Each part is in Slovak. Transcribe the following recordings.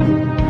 Thank you.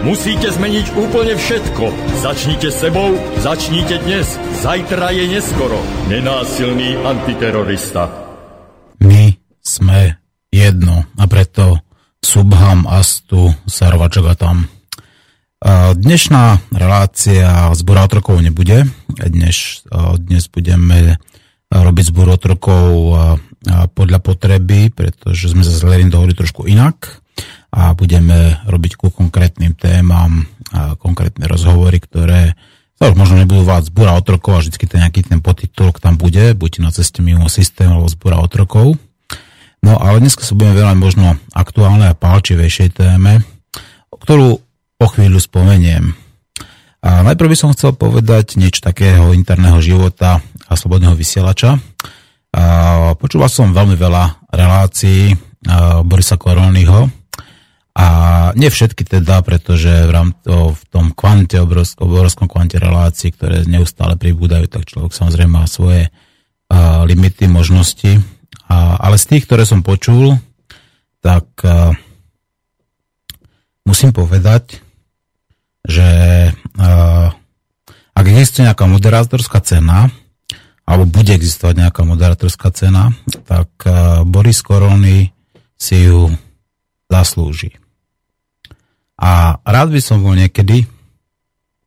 Musíte zmeniť úplne všetko. Začnite sebou, začnite dnes. Zajtra je neskoro. Nenásilný antiterorista. My sme jedno a preto Subham Astu Sarvačagatam. Dnešná relácia zbor otrokov nebude. Dnes, dnes budeme robiť zbor otrokov podľa potreby, pretože sme sa s Lerin dohodli trošku inak a budeme robiť ku konkrétnym témam konkrétne rozhovory, ktoré sa už možno nebudú váť zbúra otrokov a vždycky ten nejaký ten podtitulok tam bude, buď na ceste mimo systém alebo zbúra otrokov. No ale dneska sa budeme venovať možno aktuálnej a pálčivejšej téme, ktorú o chvíľu spomeniem. A najprv by som chcel povedať niečo takého interného života a slobodného vysielača. A počúval som veľmi veľa relácií Borisa Koronyho, a nie všetky teda, pretože v, rám, to, v tom kvante, obrovskom, obrovskom kvante relácií, ktoré neustále pribúdajú, tak človek samozrejme má svoje uh, limity, možnosti. A, ale z tých, ktoré som počul, tak uh, musím povedať, že uh, ak existuje nejaká moderátorská cena, alebo bude existovať nejaká moderátorská cena, tak uh, Boris Korony si ju zaslúži. A rád by som bol niekedy,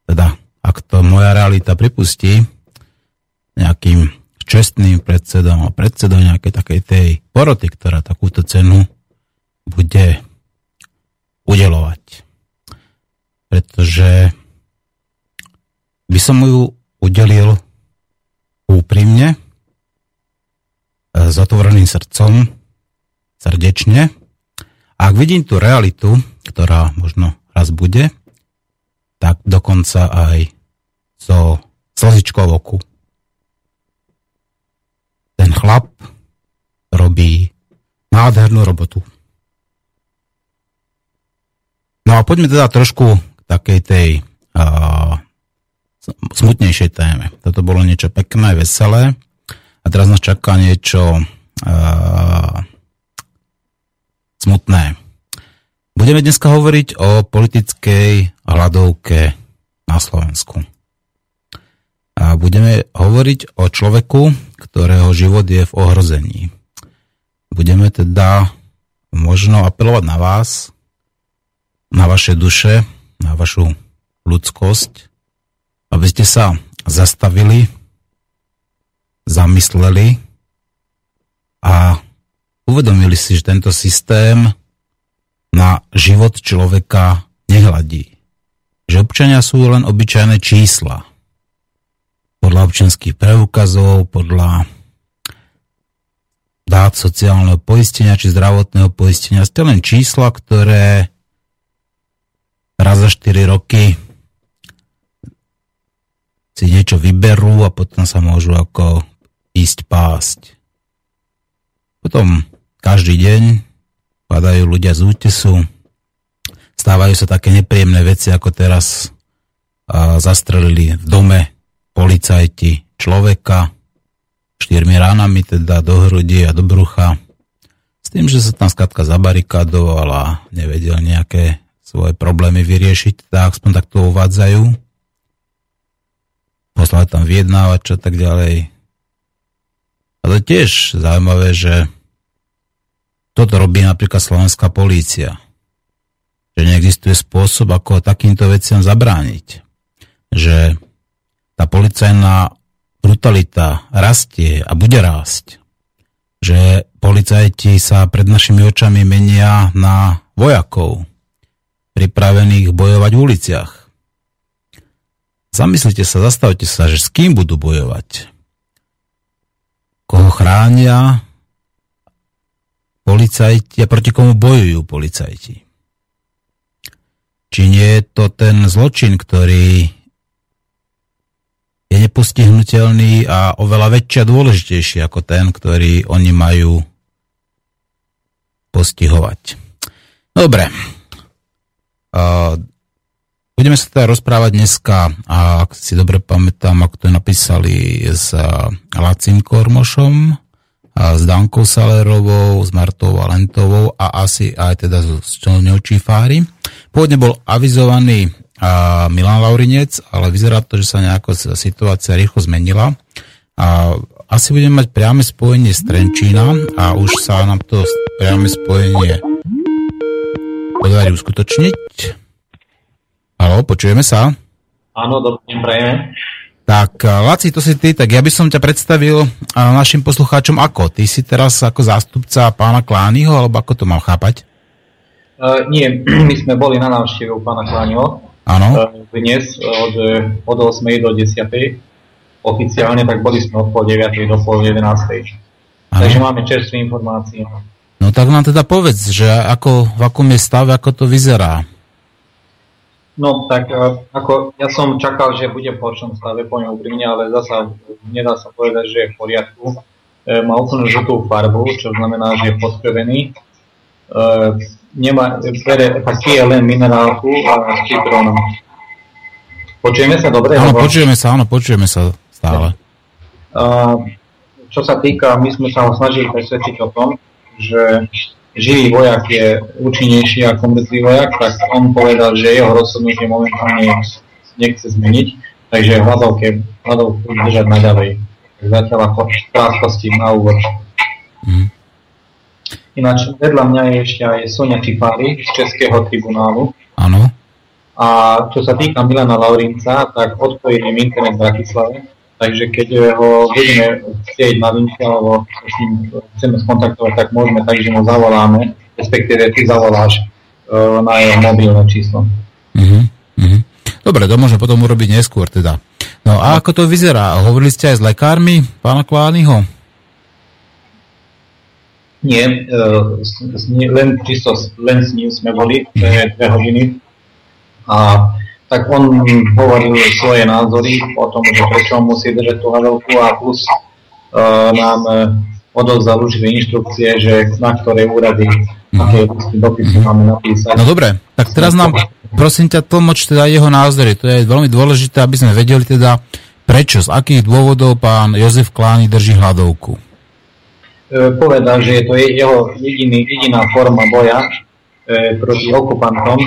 teda ak to moja realita pripustí, nejakým čestným predsedom a predsedom nejakej takej tej poroty, ktorá takúto cenu bude udelovať. Pretože by som ju udelil úprimne, s otvoreným srdcom, srdečne. A ak vidím tú realitu, ktorá možno raz bude, tak dokonca aj so slzičkou oku. Ten chlap robí nádhernú robotu. No a poďme teda trošku k takej tej uh, smutnejšej téme. Toto bolo niečo pekné, veselé a teraz nás čaká niečo uh, smutné. Budeme dneska hovoriť o politickej hľadovke na Slovensku. A budeme hovoriť o človeku, ktorého život je v ohrození. Budeme teda možno apelovať na vás, na vaše duše, na vašu ľudskosť, aby ste sa zastavili, zamysleli a uvedomili si, že tento systém na život človeka nehladí. Že občania sú len obyčajné čísla. Podľa občanských preukazov, podľa dát sociálneho poistenia či zdravotného poistenia. Ste len čísla, ktoré raz za 4 roky si niečo vyberú a potom sa môžu ako ísť pásť. Potom každý deň padajú ľudia z útesu, stávajú sa také nepríjemné veci, ako teraz a zastrelili v dome policajti človeka štyrmi ránami teda do hrudi a do brucha s tým, že sa tam skratka zabarikadoval a nevedel nejaké svoje problémy vyriešiť, tak aspoň tak to uvádzajú. Poslali tam vyjednávač a tak ďalej. A to tiež zaujímavé, že toto robí napríklad slovenská polícia. Že neexistuje spôsob, ako takýmto veciam zabrániť. Že tá policajná brutalita rastie a bude rásť. Že policajti sa pred našimi očami menia na vojakov, pripravených bojovať v uliciach. Zamyslite sa, zastavte sa, že s kým budú bojovať. Koho chránia policajti a proti komu bojujú policajti. Či nie je to ten zločin, ktorý je nepostihnutelný a oveľa väčší a dôležitejší ako ten, ktorý oni majú postihovať. Dobre. Budeme sa teda rozprávať dneska, ak si dobre pamätám, ako to napísali s Lacim Kormošom, s Dankou Salerovou, s Martou Valentovou a asi aj teda s Čelňou Čifári. Pôvodne bol avizovaný a Milan Laurinec, ale vyzerá to, že sa nejako situácia rýchlo zmenila. A asi budeme mať priame spojenie z Trenčína a už sa nám to priame spojenie podarí uskutočniť. Halo, počujeme sa? Áno, dobrý deň, prejme. Tak, Laci, to si ty, tak ja by som ťa predstavil našim poslucháčom ako? Ty si teraz ako zástupca pána Klányho, alebo ako to mám chápať? Uh, nie, my sme boli na návštevu pána Kláňo. Áno. Uh, dnes od, od 8. do 10. Oficiálne, tak boli sme od pol 9. do pol 11. Ano. Takže máme čerstvé informácie. No tak nám teda povedz, že ako, v akom je stave, ako to vyzerá. No tak ako ja som čakal, že bude v horšom stave, po ňom úprimne, ale zasa nedá sa povedať, že je v poriadku. E, má úplne žltú farbu, čo znamená, že je podkrvený. E, nemá, bere, tak je len minerálku a s citrónom. Počujeme sa dobre? Áno, počujeme sa, áno, počujeme sa stále. Uh, čo sa týka, my sme sa ho snažili presvedčiť o tom, že živý vojak je účinnejší ako mŕtvý vojak, tak on povedal, že jeho rozhodnutie momentálne nechce zmeniť, takže hľadovke, hľadovku držať naďalej. Zatiaľ ako krátkosti na úvod. Mm. Ináč vedľa mňa je ešte aj Sonia Čipári z Českého tribunálu. Áno. A čo sa týka Milana Laurinca, tak odpojím internet v Bratislave. Takže keď ho budeme chcieť na linke alebo s ním chceme skontaktovať, tak môžeme tak, že mu zavoláme, respektíve ty zavoláš uh, na jeho mobilné číslo. Uh-huh, uh-huh. Dobre, to môžeme potom urobiť neskôr teda. No a ako to vyzerá? Hovorili ste aj s lekármi pána Kványho? Nie, uh, s, s, len čisto len s ním sme boli dve hodiny a tak on hovoril svoje názory o tom, že prečo musí držať tú hľadovku a plus uh, nám uh, odovzdal určité inštrukcie, že na ktoré úrady mm. aké dopisy máme napísať. No dobre, tak teraz nám prosím ťa tlmoč teda jeho názory. To je veľmi dôležité, aby sme vedeli teda prečo, z akých dôvodov pán Jozef Klány drží hľadovku. E, povedal, že je to jeho jediný, jediná forma boja e, proti okupantom,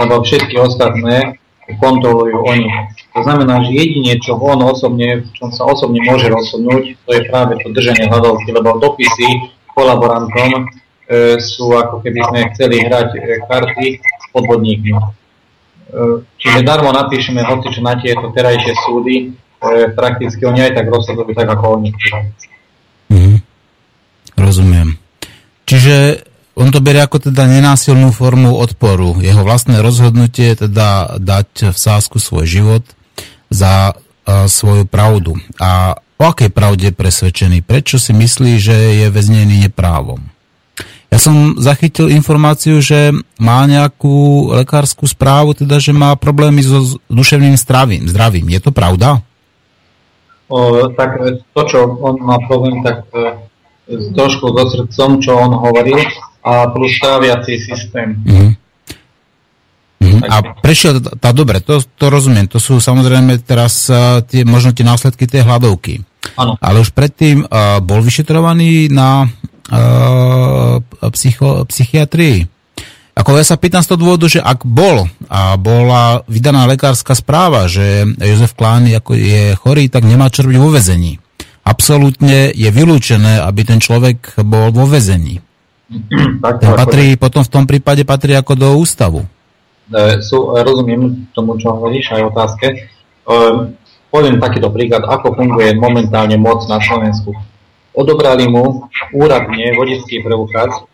lebo všetky ostatné kontrolujú oni. To znamená, že jedine, čo on osobne, v čom sa osobne môže rozhodnúť, to je práve to držanie hľadovky, lebo dopisy kolaborantom e, sú ako keby sme chceli hrať e, karty s podvodníkmi. E, čiže darmo napíšeme hoci čo na tieto terajšie súdy, e, prakticky oni aj tak rozhodujú tak, ako oni. Mm-hmm. Rozumiem. Čiže on to berie ako teda nenásilnú formu odporu. Jeho vlastné rozhodnutie je teda dať v sásku svoj život za uh, svoju pravdu. A o akej pravde je presvedčený? Prečo si myslí, že je väznený neprávom? Ja som zachytil informáciu, že má nejakú lekárskú správu, teda že má problémy so duševným zdravím. zdravím. Je to pravda? O, tak to, čo on má problém, tak e, trošku so srdcom, čo on hovoril, a plus tráviací systém. Mm-hmm. Mm-hmm. A prešiel, tá, dobre, to, to rozumiem, to sú samozrejme teraz uh, tie, možno tie následky tej hladovky. Ano. Ale už predtým uh, bol vyšetrovaný na uh, psycho, psychiatrii. Ako ja sa pýtam z toho dôvodu, že ak bol a bola vydaná lekárska správa, že Jozef Klán ako je chorý, tak nemá čo robiť vo vezení absolútne je vylúčené, aby ten človek bol vo vezení. Tak, ten patrí, potom v tom prípade patrí ako do ústavu. E, sú, rozumiem tomu, čo hovoríš, aj otázke. E, poviem takýto príklad, ako funguje momentálne moc na Slovensku. Odobrali mu úradne vodický preukaz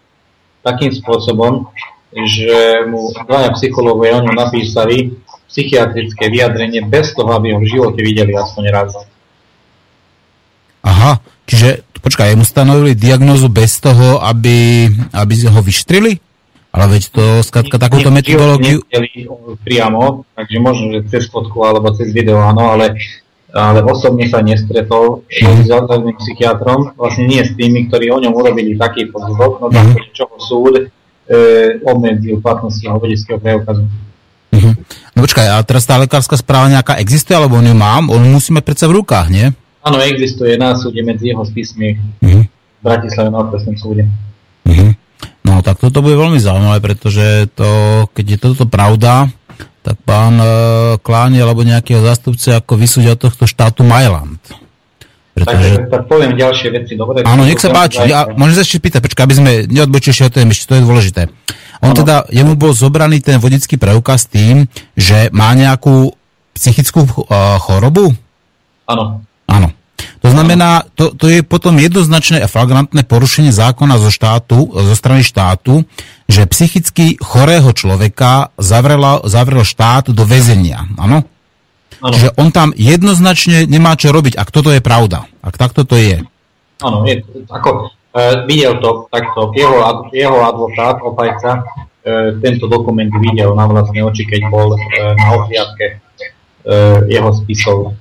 takým spôsobom, že mu dvaja psychológovia o ňom napísali psychiatrické vyjadrenie bez toho, aby ho v živote videli aspoň raz. Aha, čiže počkaj, mu stanovili diagnózu bez toho, aby, aby ho vyštrili? Ale veď to, skladka, takúto metodológiu... priamo, takže možno, že cez fotku alebo cez video, áno, ale, ale osobne sa nestretol mm. s základným psychiatrom, vlastne nie s tými, ktorí o ňom urobili taký pozvok, no tak, mm. čo súd e, obmedzil platnosť jeho vedeckého preukazu. Mm-hmm. No počkaj, a teraz tá lekárska správa nejaká existuje, alebo on ju mám? On musí mať predsa v rukách, nie? Áno, existuje na súde medzi jeho spismi mm-hmm. v Bratislave na okresnom súde. Mm-hmm. No tak toto bude veľmi zaujímavé, pretože to, keď je toto pravda, tak pán e, Kláni alebo nejakého zastupce ako vysúdia tohto štátu Majland. Pretože... Tak, tak poviem ďalšie veci, dobre? Áno, nech sa páči. Ja, môžem sa ešte pýtať, počkaj, aby sme neodbočili ešte o tom, ešte to je dôležité. On ano. teda, jemu bol zobraný ten vodický preukaz tým, že má nejakú psychickú uh, chorobu? Áno. To znamená, to, to je potom jednoznačné a flagrantné porušenie zákona zo, štátu, zo strany štátu, že psychicky chorého človeka zavrela, zavrel štát do väzenia. Áno? Čiže on tam jednoznačne nemá čo robiť, ak toto je pravda. Ak takto to je. Áno, je, ako e, videl to takto, jeho, jeho advokát, opajca, e, tento dokument videl na vlastné oči, keď bol e, na ohliadke e, jeho spisov.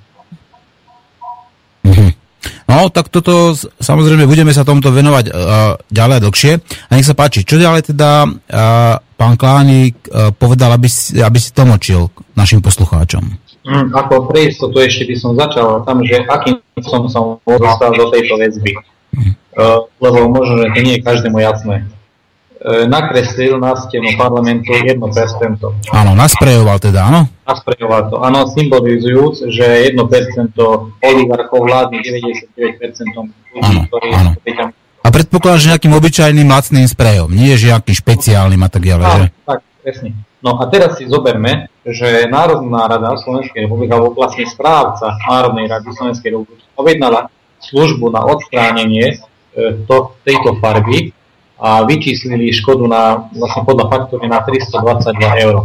No, tak toto, samozrejme, budeme sa tomuto venovať uh, ďalej a dlhšie. A nech sa páči, čo ďalej teda uh, pán Klánik uh, povedal, aby si, aby si tlmočil našim poslucháčom? Mm, ako istotu ešte by som začal tam, že akým som sa dostal do tejto väzby. Mm. Uh, lebo možno, že to nie je každému jasné. E, nakreslil na stenu parlamentu 1%. Áno, nasprejoval teda, áno? Nasprejoval to, áno, symbolizujúc, že 1% oligarchov vládne 99% ľudí, áno, ktorí áno. A predpokladám, že nejakým obyčajným lacným sprejom, nie že nejakým špeciálnym a tak ďalej, že? Tak, presne. No a teraz si zoberme, že Národná rada Slovenskej republiky, alebo vlastne správca Národnej rady Slovenskej republiky objednala službu na odstránenie e, to, tejto farby a vyčíslili škodu na, vlastne podľa faktúry na 322 eur.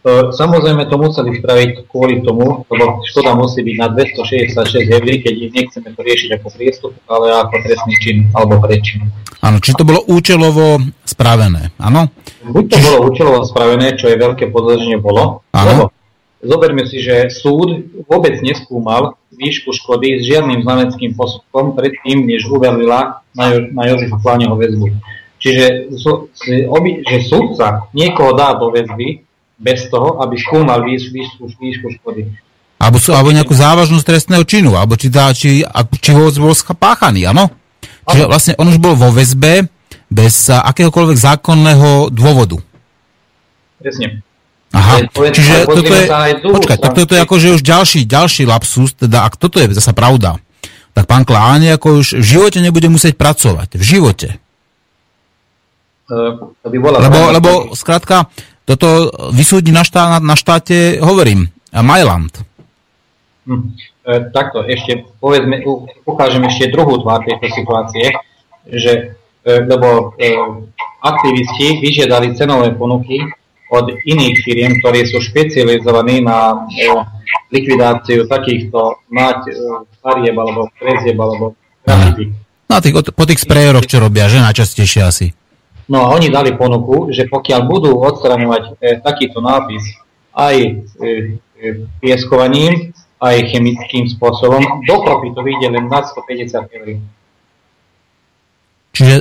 E, samozrejme to museli spraviť kvôli tomu, lebo škoda musí byť na 266 eur, keď nechceme to riešiť ako priestup, ale ako trestný čin alebo prečin. Áno, či to bolo účelovo spravené, áno? Buď to bolo účelovo spravené, čo je veľké podozrenie bolo, áno. lebo zoberme si, že súd vôbec neskúmal výšku škody s žiadnym znaleckým posudkom predtým, než uvelila na, jo- na Jozefa Kláňoho väzbu. Čiže že súdca niekoho dá do väzby bez toho, aby skúmal výš, výšku, výšku škody. Alebo, sú, alebo nejakú závažnosť trestného činu, alebo či, dá, či, či ho bol spáchaný, áno? Čiže vlastne on už bol vo väzbe bez akéhokoľvek zákonného dôvodu. Presne. Aha, čiže toto je, počkaj, tak toto je akože už ďalší, ďalší lapsus, teda ak toto je zasa pravda, tak pán Kláne ako už v živote nebude musieť pracovať. V živote. Uh, lebo, lebo skrátka, toto vysúdi na, štá, na štáte, hovorím, Majland. Hm. E, takto, ešte povedzme, ukážem ešte druhú tvár tejto situácie, že e, lebo e, aktivisti vyžiadali cenové ponuky od iných firiem, ktorí sú špecializovaní na e, likvidáciu takýchto mať e, farieb alebo prezieb alebo grafity. No a tých, po tých sprejoroch, čo robia, že najčastejšie asi. No a oni dali ponuku, že pokiaľ budú odstraňovať e, takýto nápis aj e, e, pieskovaním, aj chemickým spôsobom, dokopy to vyjde len na 150 eur. Čiže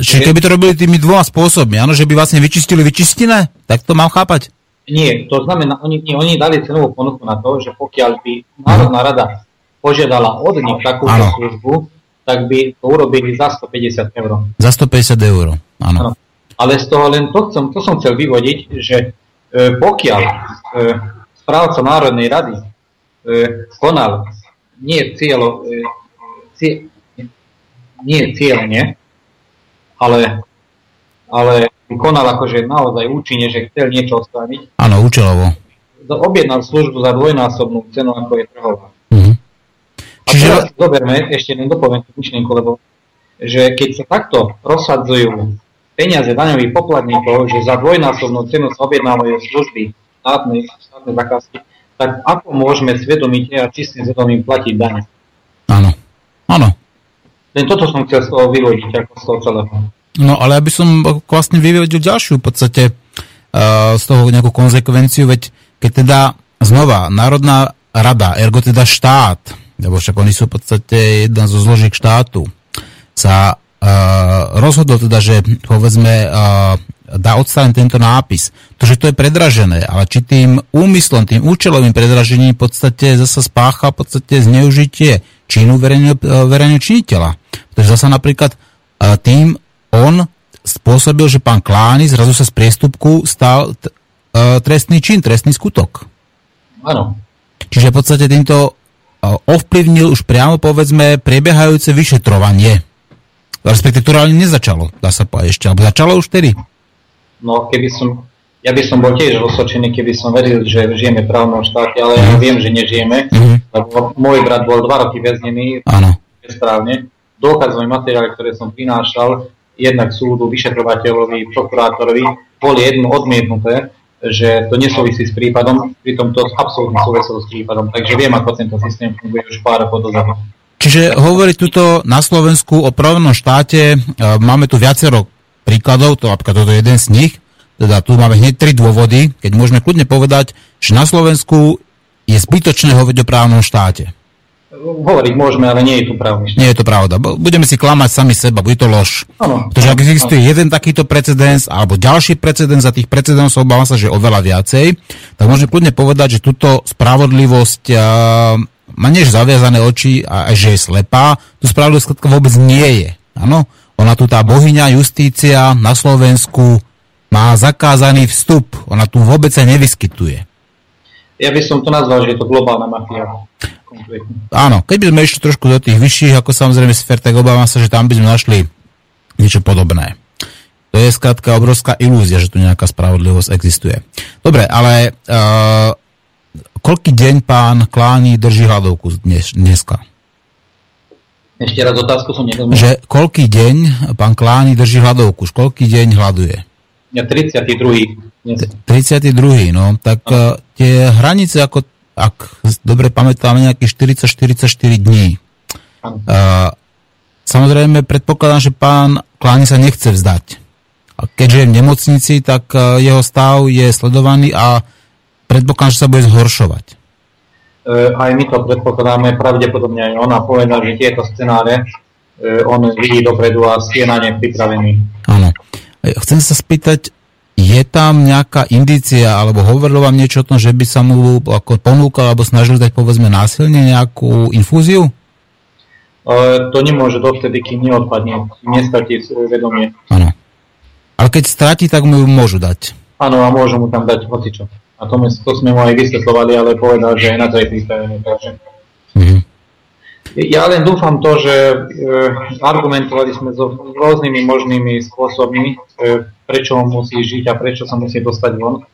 Čiže keby to robili tými dvoma spôsobmi, áno, že by vlastne vyčistili vyčistine, tak to mám chápať? Nie, to znamená, oni, nie, oni dali cenovú ponuku na to, že pokiaľ by Národná rada požiadala od nich takúto áno. službu, tak by to urobili za 150 eur. Za 150 eur, áno. Ale z toho len to som, to som chcel vyvodiť, že e, pokiaľ e, správca Národnej rady e, konal nie cieľo, e, cie, nie cieľene, ale, ale konal akože naozaj účinne, že chcel niečo odstrániť. Áno, účelovo. Objednal službu za dvojnásobnú cenu, ako je trhová. Mm-hmm. A Čiže... teraz zoberme, ešte len dopoviem tú myšlienku, lebo že keď sa takto rozsadzujú peniaze daňových poplatníkov, že za dvojnásobnú cenu sa objednávajú služby štátnej, štátnej zakázky, tak ako môžeme svedomite a čistým svedomím platiť dane? Áno, áno. Len toto som chcel z vyvodiť, ako z toho celého. No ale aby som vlastne vyvodil ďalšiu v podstate uh, z toho nejakú konzekvenciu, veď keď teda znova Národná rada, ergo teda štát, lebo však oni sú v podstate jedna zo zložiek štátu, sa uh, rozhodol teda, že povedzme uh, dá odstrániť tento nápis. To, že to je predražené, ale či tým úmyslom, tým účelovým predražením v podstate zasa spácha v podstate zneužitie činu verejného činiteľa. Pretože zasa napríklad tým on spôsobil, že pán Klány zrazu sa z priestupku stal t- trestný čin, trestný skutok. Áno. Čiže v podstate týmto ovplyvnil už priamo povedzme prebiehajúce vyšetrovanie. Respektíve, ktoré ale nezačalo, dá sa povedať ešte, alebo začalo už tedy. No, keby som, ja by som bol tiež rozsočený, keby som veril, že žijeme v právnom štáte, ale ja viem, že nežijeme, mm-hmm. Lebo môj brat bol dva roky väznený, správne. Dôkazové materiály, ktoré som prinášal, jednak súdu, vyšetrovateľovi, prokurátorovi, boli jedno odmietnuté, že to nesúvisí s prípadom, pritom to absolútne súviselo s prípadom. Takže viem, ako tento systém funguje už pár rokov dozadu. Čiže hovoriť tuto na Slovensku o právnom štáte, e, máme tu viacero príkladov, to napríklad toto je jeden z nich, teda tu máme hneď tri dôvody, keď môžeme kľudne povedať, že na Slovensku je zbytočné hovoriť o právnom štáte. Hovoriť môžeme, ale nie je to pravda. Nie je to pravda. Budeme si klamať sami seba, bude to lož. Ano. Pretože ak existuje ano. jeden takýto precedens alebo ďalší precedens a tých precedensov obávam sa, že oveľa viacej, tak môžeme kľudne povedať, že túto spravodlivosť uh, má než zaviazané oči a, a že je slepá. Tu spravodlivosť vôbec nie je. Áno? Ona tu tá bohyňa justícia na Slovensku má zakázaný vstup. Ona tu vôbec sa nevyskytuje. Ja by som to nazval, že je to globálna mafia. Áno, keď by sme išli trošku do tých vyšších, ako samozrejme sfér, tak obávam sa, že tam by sme našli niečo podobné. To je skrátka obrovská ilúzia, že tu nejaká spravodlivosť existuje. Dobre, ale uh, koľký deň pán Kláni drží hľadovku dnes, dneska? Ešte raz otázku som nerozumel. Že koľký deň pán Klány drží hladovku? Koľký deň hľaduje? Ja 32. 32. No, tak no. tie hranice, ako, ak dobre pamätáme, nejakých 40-44 dní. Uh, samozrejme, predpokladám, že pán Klány sa nechce vzdať. A keďže je v nemocnici, tak uh, jeho stav je sledovaný a predpokladám, že sa bude zhoršovať. E, aj my to predpokladáme, pravdepodobne aj ona povedal, že tieto scenáre e, on vidí dopredu a je na ne pripravený. Áno. E, chcem sa spýtať, je tam nejaká indícia, alebo hovorilo vám niečo o tom, že by sa mu ako ponúkal, alebo snažil dať povedzme násilne nejakú infúziu? to nemôže dovtedy, kým neodpadne, nestratí vedomie. Áno. Ale keď stratí, tak mu ju môžu dať. Áno, a môžu mu tam dať hocičo. A to, to sme mu aj vysvetlovali, ale povedal, že aj na to je pripravený. Takže... Mm-hmm. Ja len dúfam to, že e, argumentovali sme so rôznymi možnými spôsobmi, e, prečo musí žiť a prečo sa musí dostať von.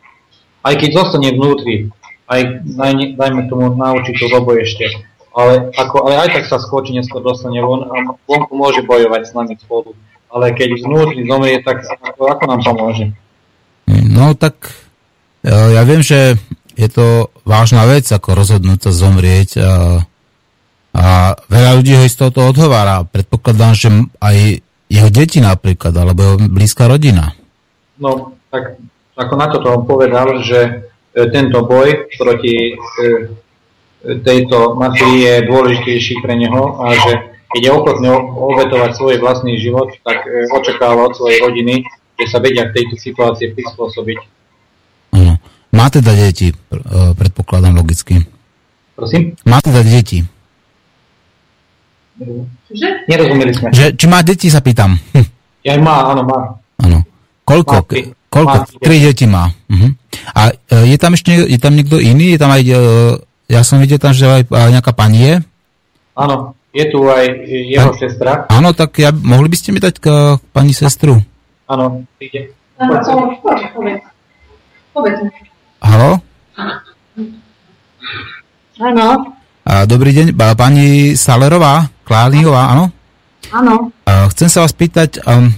Aj keď zostane vnútri, aj daj, dajme tomu na určitú dobu ešte, ale, ako, ale aj tak sa skôr či neskôr dostane von a vonku môže bojovať s nami spolu. Ale keď vnútri zomrie, tak ako, ako nám pomôže? No tak E, ja viem, že je to vážna vec, ako rozhodnúť sa zomrieť a, a veľa ľudí ho z toho odhovára. Predpokladám, že aj jeho deti napríklad, alebo jeho blízka rodina. No, tak ako na toto on povedal, že e, tento boj proti e, tejto mafii je dôležitejší pre neho a že keď je ochotný obetovať svoj vlastný život, tak očakáva od svojej rodiny, že sa vedia v tejto situácii prispôsobiť má teda deti, e, predpokladám logicky. Prosím? Má teda deti. Že? Nerozumeli sme. Že, či má deti, sa pýtam. Hm. Ja má, áno, má. Áno. Koľko? Má, koľko? Má, Tri deti má. Uh-huh. A e, je tam ešte je tam niekto iný? Je tam aj, e, ja som videl tam, že aj nejaká pani je? Áno, je tu aj jeho Pan, sestra. Áno, tak ja, mohli by ste mi dať k pani sestru? Áno. Povedz Halo? Áno. Dobrý deň, pani Salerová, Kláliová, áno? Áno. Chcem sa vás pýtať um,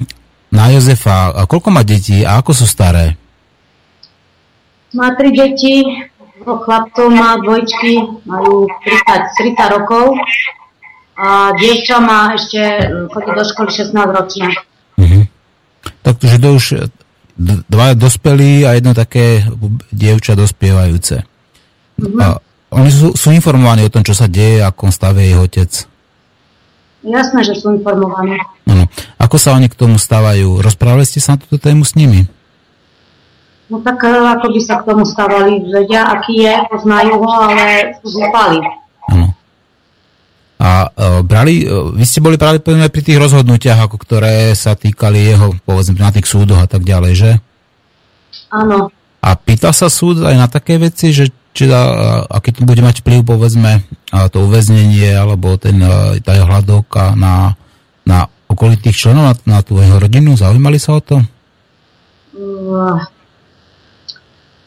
na Jozefa, koľko má detí a ako sú staré? Má tri deti, chlapcov má dvojčky, majú 30, 30 rokov A dievča má ešte, chodí do školy 16 ročne. Mhm. Takže to už d- dva dospelí a jedno také dievča dospievajúce. Mhm. A oni sú, sú informovaní o tom, čo sa deje, akom stave je otec. Jasné, že sú informovaní. Ano. Ako sa oni k tomu stávajú? Rozprávali ste sa na túto tému s nimi? No tak e, ako by sa k tomu stávali, vedia, aký je, poznajú ho, ale sú. Áno. A e, brali, e, vy ste boli pravdepodobne pri tých rozhodnutiach, ako ktoré sa týkali jeho, povedzme, na tých súdoch a tak ďalej, že? Áno. A pýta sa súd aj na také veci, že či da, aký to bude mať vplyv, povedzme, a to uväznenie, alebo ten, tá jeho hľadovka na, na okolitých členov, na, na tú jeho rodinu? Zaujímali sa o to? Uh,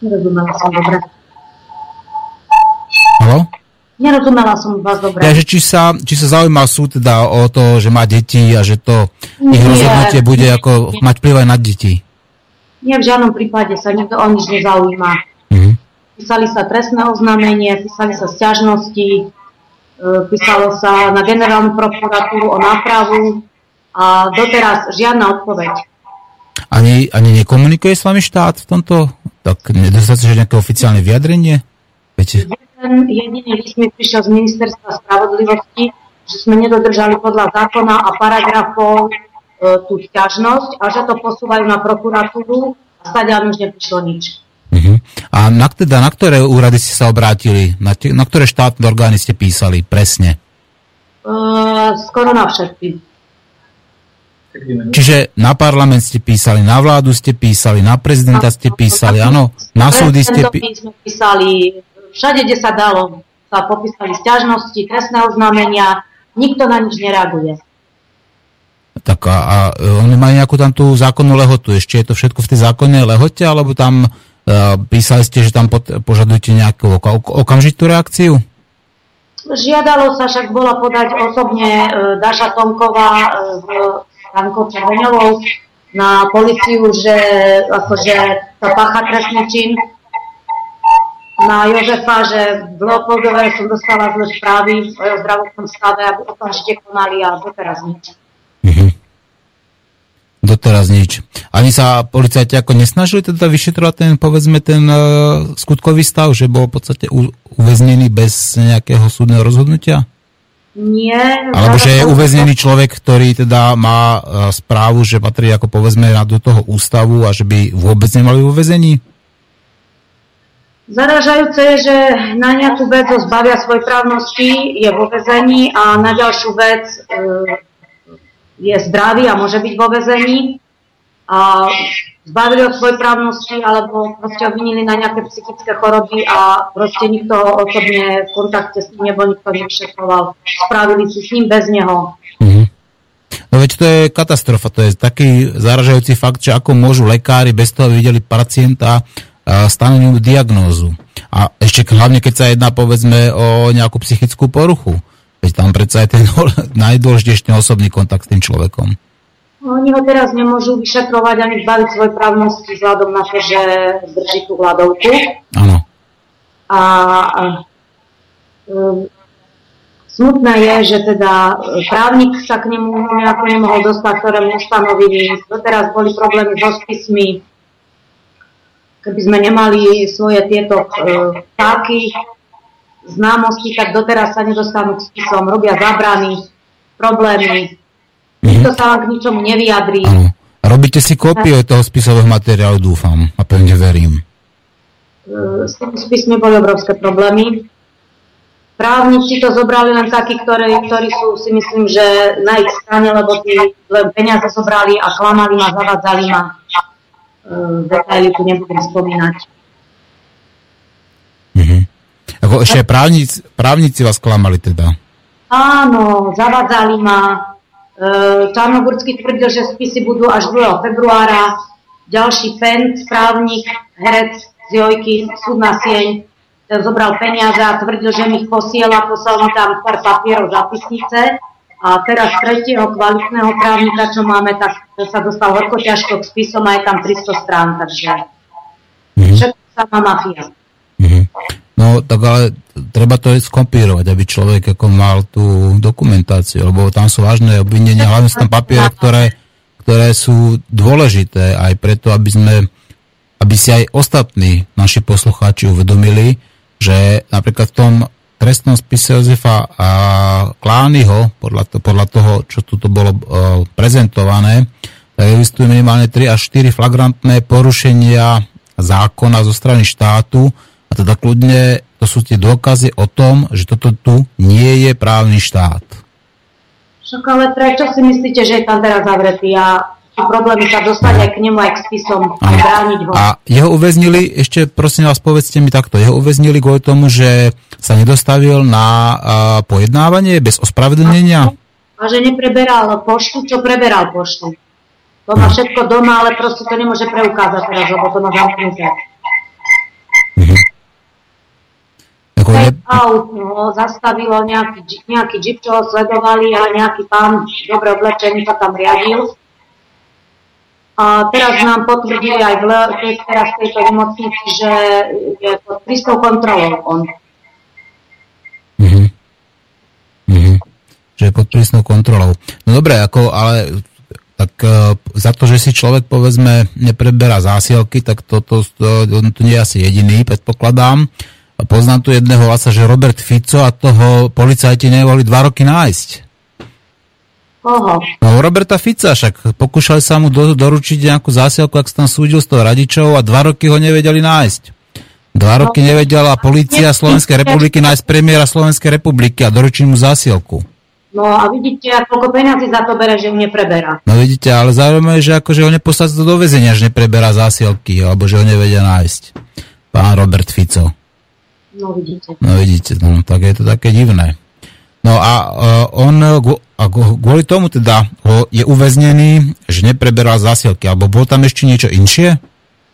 nerozumela som dobre. Halo? Nerozumela som vás dobre. Ja, že či sa, či sa zaujímal súd teda o to, že má deti a že to ich Nie, rozhodnutie bude ako mať vplyv aj na deti. Nie, v žiadnom prípade sa nikto o nič nezaujíma. Písali sa trestné oznámenie, písali sa sťažnosti, e, písalo sa na generálnu prokuratúru o nápravu a doteraz žiadna odpoveď. Ani, ani nekomunikuje s vami štát v tomto? Tak nedostáte že nejaké oficiálne vyjadrenie? Viete? Jeden jediný list mi prišiel z ministerstva spravodlivosti, že sme nedodržali podľa zákona a paragrafov e, tú sťažnosť a že to posúvajú na prokuratúru a stadiaľ už neprišlo nič. Uh-huh. A na, teda, na ktoré úrady ste sa obrátili? Na, te, na ktoré štátne orgány ste písali presne? E, skoro na všetky. Čiže na parlament ste písali, na vládu ste písali, na prezidenta ste písali, áno, na súdy ste písali. všade, kde sa dalo, sa popísali sťažnosti, trestné oznámenia, nikto na nič nereaguje. Tak a, a oni majú nejakú tam tú zákonnú lehotu. Ešte je to všetko v tej zákonnej lehote, alebo tam uh, písali ste, že tam požadujete nejakú oka, ok, okamžitú reakciu? Žiadalo sa, však bola podať osobne e, Daša Tomková e, v Stanko Červeňovou na policiu, že akože sa pácha trestný čin. Na Jožefa, že v Leopoldove som dostala zle správy o jeho zdravotnom stave, aby okamžite konali a doteraz nič. Doteraz nič. Ani sa policajti ako nesnažili teda vyšetrovať ten, povedzme, ten uh, skutkový stav, že bol v podstate u, uväznený bez nejakého súdneho rozhodnutia? Nie. Alebo že je uväznený človek, ktorý teda má uh, správu, že patrí ako povedzme do toho ústavu a že by vôbec nemali uväzení? Zaražajúce je, že na nejakú vec ho zbavia svoj právnosti, je vo vezení a na ďalšiu vec e, je zdravý a môže byť vo vezení. A zbavili ho svoj právnosti alebo proste obvinili na nejaké psychické choroby a proste nikto osobne v kontakte s ním nebol, nikto nevyšetroval. Spravili si s ním bez neho. Mhm. No veď to je katastrofa, to je taký zaražajúci fakt, že ako môžu lekári bez toho videli pacienta stanovenú diagnózu. A ešte hlavne, keď sa jedná povedzme o nejakú psychickú poruchu. Veď tam predsa je ten najdôležitejší osobný kontakt s tým človekom. Oni ho teraz nemôžu vyšetrovať ani zbaviť svoj právnosti vzhľadom na to, že drží tú hladovku. Áno. A, a um, smutné je, že teda e, právnik sa k nemu nejako nemohol dostať, ktoré mu ustanovili. Doteraz boli problémy so spismi. Keby sme nemali svoje tieto uh, páky, známosti, tak doteraz sa nedostanú k spisom, robia zabrany, problémy. Nikto sa vám k ničomu nevyjadrí. Áno. Robíte si kópie toho spisového materiálu, dúfam, a pevne verím. E, s tými spismi boli obrovské problémy. Právnici to zobrali len takí, ktorí, ktorí sú, si myslím, že na ich strane, lebo tí len peniaze zobrali a klamali ma, zavadzali ma. E, detaily tu nebudem spomínať. Ako ešte právnici, právnici vás klamali teda. Áno, zavadzali ma. E, Čarnogurský tvrdil, že spisy budú až 2. februára. Ďalší pen, správnik, herec z Jojky, súdna sieň, ten zobral peniaze a tvrdil, že mi ich posiela, poslal mi tam pár papierov zapisnice. A teraz tretieho kvalitného právnika, čo máme, tak sa dostal horko ťažko k spisom a je tam 300 strán, takže Mhm. všetko sama mafia. Mhm. No tak ale treba to skompírovať, aby človek ako mal tú dokumentáciu, lebo tam sú vážne obvinenia, hlavne sú tam papiere, ktoré, ktoré sú dôležité aj preto, aby sme aby si aj ostatní naši poslucháči uvedomili, že napríklad v tom trestnom spise Jozefa a Klányho, podľa, to, podľa toho, čo tu bolo uh, prezentované, tak existujú minimálne 3 až 4 flagrantné porušenia zákona zo strany štátu a teda kľudne to sú tie dôkazy o tom, že toto tu nie je právny štát. Však ale prečo si myslíte, že je tam teraz zavretý? Ja sú problémy sa dostať aj k nemu, aj k spisom, aj brániť ho. A jeho uväznili, ešte prosím vás, povedzte mi takto, jeho uväznili kvôli tomu, že sa nedostavil na uh, pojednávanie bez ospravedlnenia? A že nepreberal poštu, čo preberal poštu. To má všetko doma, ale proste to nemôže preukázať teraz, lebo to má zamknuté. Ako ne... aut ho zastavilo nejaký, nejaký jeep, čo ho sledovali a nejaký pán dobre oblečený sa tam riadil a teraz nám potvrdili aj v, teraz v tejto nemocnici, že je pod prísnou kontrolou on. Mm-hmm. Mm-hmm. Že je pod prísnou kontrolou. No dobre, ako, ale tak uh, za to, že si človek povedzme nepreberá zásielky, tak toto to, to, to nie je asi jediný, predpokladám. Poznám tu jedného vlasa, že Robert Fico a toho policajti nemohli dva roky nájsť. Koho? No Roberta Fica, však pokúšali sa mu do, doručiť nejakú zásielku, ak sa tam súdil s toho radičov a dva roky ho nevedeli nájsť. Dva roky no. nevedela policia Slovenskej republiky nájsť premiéra Slovenskej republiky a doručiť mu zásielku. No a vidíte, koľko peniazy za to bere, že ju nepreberá. No vidíte, ale zaujímavé je, že akože ho neposlať do väzenia, že nepreberá zásielky, alebo že ho nevedia nájsť. Pán Robert Fico. No vidíte. No vidíte, no tak je to také divné. No a uh, on a kvôli tomu teda ho je uväznený, že nepreberal zásielky, alebo bolo tam ešte niečo inšie?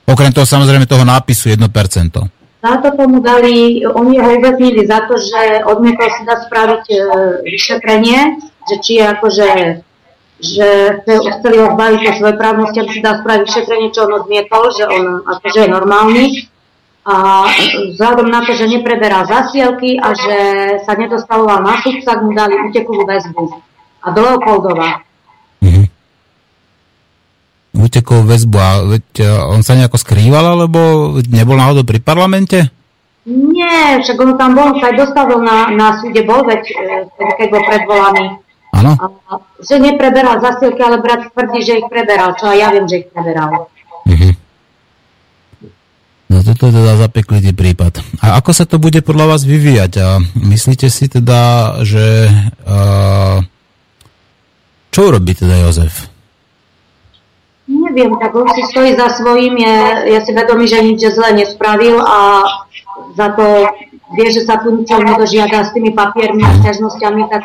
Okrem toho samozrejme toho nápisu 1%. Za to tomu dali, oni ho uväznili za to, že odmietol si dať spraviť e, vyšetrenie, že či je akože že chceli ho zbaviť o svojej právnosti, aby si dal spraviť vyšetrenie, čo on odmietol, že on akože je normálny a vzhľadom na to, že nepreberá zasielky a že sa nedostaloval na súd, tak mu dali utekovú väzbu. A do Leopoldova. Mhm. Utekovú väzbu. A veď e, on sa nejako skrýval, alebo nebol náhodou pri parlamente? Nie, však on tam bol, sa aj dostavil na, na súde, bol veď, e, keď bol predvolaný. Áno. Že nepreberal zasielky, ale brat tvrdí, že ich preberal, čo aj ja viem, že ich preberal. Mhm. No toto je teda zapeklitý prípad. A ako sa to bude podľa vás vyvíjať? A myslíte si teda, že... A, čo urobí teda Jozef? Neviem, tak on si stojí za svojím, je, je si vedomý, že nič zle nespravil a za to vie, že sa tu ničo nedožiada s tými papiermi a ťažnosťami, tak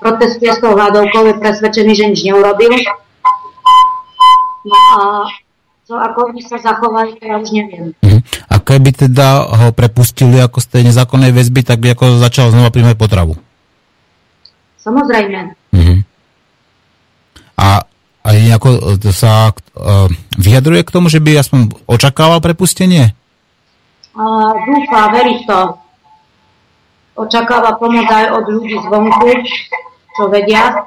protestuje s tou hľadovkou, je presvedčený, že nič neurobil. No a to, ako oni sa zachovali, to ja už neviem. Uh-huh. A keby teda ho prepustili ako z tej nezákonnej väzby, tak by ako začal znova príjmať potravu? Samozrejme. Uh-huh. A, a nejako e, sa uh, vyjadruje k tomu, že by aspoň očakával prepustenie? Uh, dúfa, verí to. Očakáva pomoc aj od ľudí zvonku, čo vedia.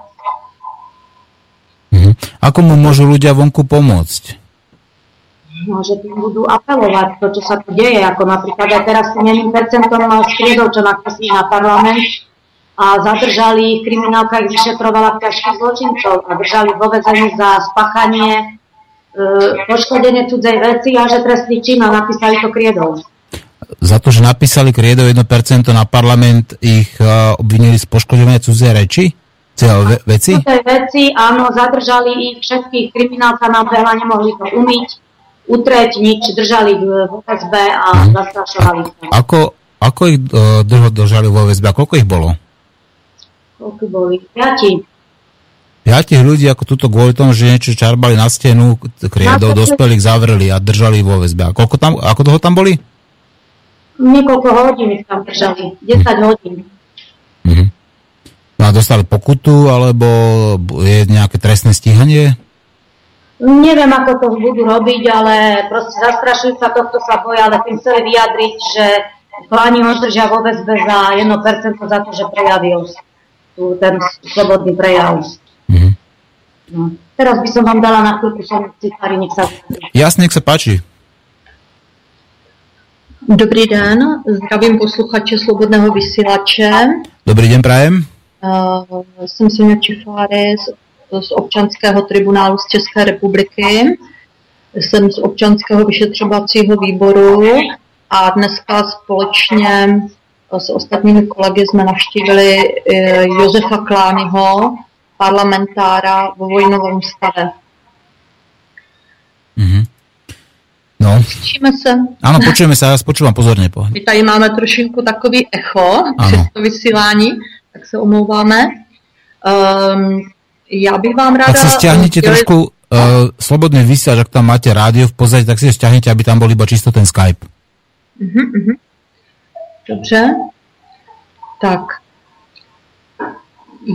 Uh-huh. Ako mu môžu ľudia vonku pomôcť? No, že tým budú apelovať to, čo sa tu deje, ako napríklad aj teraz tým percentom striedov, čo nakreslí na parlament a zadržali ich, kriminálka ich vyšetrovala ťažkých zločincov a držali vo vezení za spáchanie e, poškodenie cudzej veci a že trestný čin a napísali to kriedov. Za to, že napísali kriedov 1% na parlament, ich uh, obvinili z poškodenia cudzej reči? Ve- veci? veci, áno, zadržali ich všetkých, kriminálka nám veľa nemohli to umyť utreť nič, držali v OSB a mhm. zastrašovali sa. Ako, ako ich uh, držali vo OSB a koľko ich bolo? Koľko boli? Piati. Piati ľudí, ako tuto kvôli tomu, že niečo čarbali na stenu, kriadov, dospelých zavreli a držali vo OSB. A koľko tam, ako toho tam boli? Niekoľko hodín ich tam držali. 10 hm. hodín. Mhm. No a dostali pokutu, alebo je nejaké trestné stíhanie? Neviem, ako to budú robiť, ale proste zastrašujú sa tohto sa boja, ale tým chceli vyjadriť, že Kláni ho držia vo väzbe za 1% za to, že prejavil tu ten slobodný prejav. Mm-hmm. No. Teraz by som vám dala na chvíľku som citári, nech sa... Jasne, nech sa páči. Dobrý den, zdravím posluchače Slobodného vysílače. Dobrý den, prajem. Uh, jsem Sonja Čifáry z, občanského tribunálu z České republiky. Jsem z občanského vyšetřovacího výboru a dneska společně s ostatními kolegy jsme navštívili eh, Josefa Klányho, parlamentára vo vojnovom stave. Mm-hmm. No. Slyšíme se? Ano, počujeme se, já počúvam pozorně. My tady máme trošinku takový echo ano. přes to vysílání, tak se omlouváme. Um, já bych vám ráda... Tak si stiahnete trošku uh, slobodný vysiač, ak tam máte rádio v pozadí, tak si stiahnete, aby tam bol iba čisto ten Skype. Uh-huh, uh-huh. Dobře. Tak.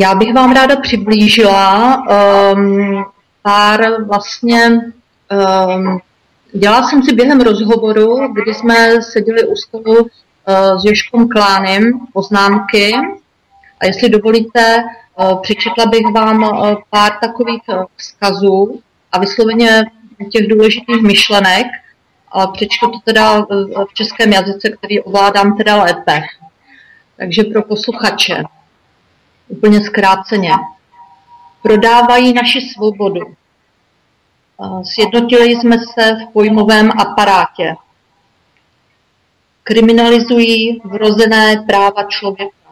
Já bych vám ráda přiblížila um, pár vlastně um, Dělala jsem si během rozhovoru, kdy jsme seděli u stolu uh, s Joškom Klánem poznámky a jestli dovolíte, přečetla bych vám pár takových vzkazů a vysloveně těch důležitých myšlenek, přečtu to teda v českém jazyce, který ovládám teda lépe. Takže pro posluchače, úplně zkráceně. Prodávají naši svobodu. Sjednotili jsme se v pojmovém aparátě. Kriminalizují vrozené práva člověka.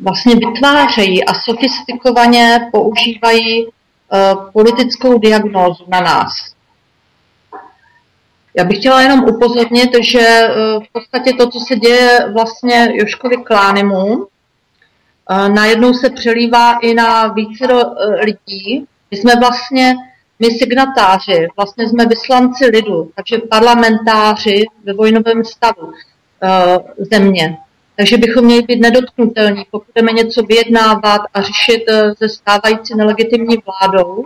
Vlastně vytvářejí a sofistikovaně používají politickou diagnózu na nás. Já bych chtěla jenom upozornit, že v podstatě to, co se děje vlastně Joškovi Klánimu, najednou se přelívá i na více lidí. My jsme vlastně, my signatáři, vlastně jsme vyslanci lidu, takže parlamentáři ve vojnovém stavu země. Takže bychom měli být nedotknutelní, pokud budeme něco vyjednávat a řešit e, se stávající nelegitimní vládou.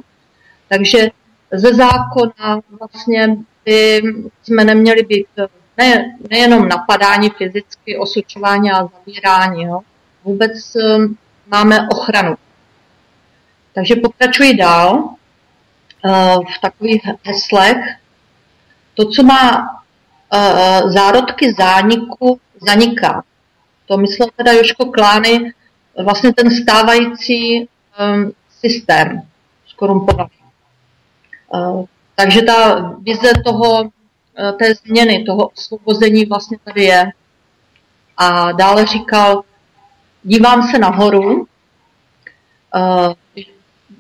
Takže ze zákona vlastně by jsme neměli být ne, nejenom napadání fyzicky, osočování a zavírání, jo, vůbec um, máme ochranu. Takže pokračuji dál v takových heslech. To, co má zárodky zániku, zaniká. To myslel teda Joško Klány, vlastně ten stávající um, systém skorumpovaný. Uh, takže ta vize toho, té změny, toho osvobození vlastně tady je. A dále říkal, dívám se nahoru. Uh,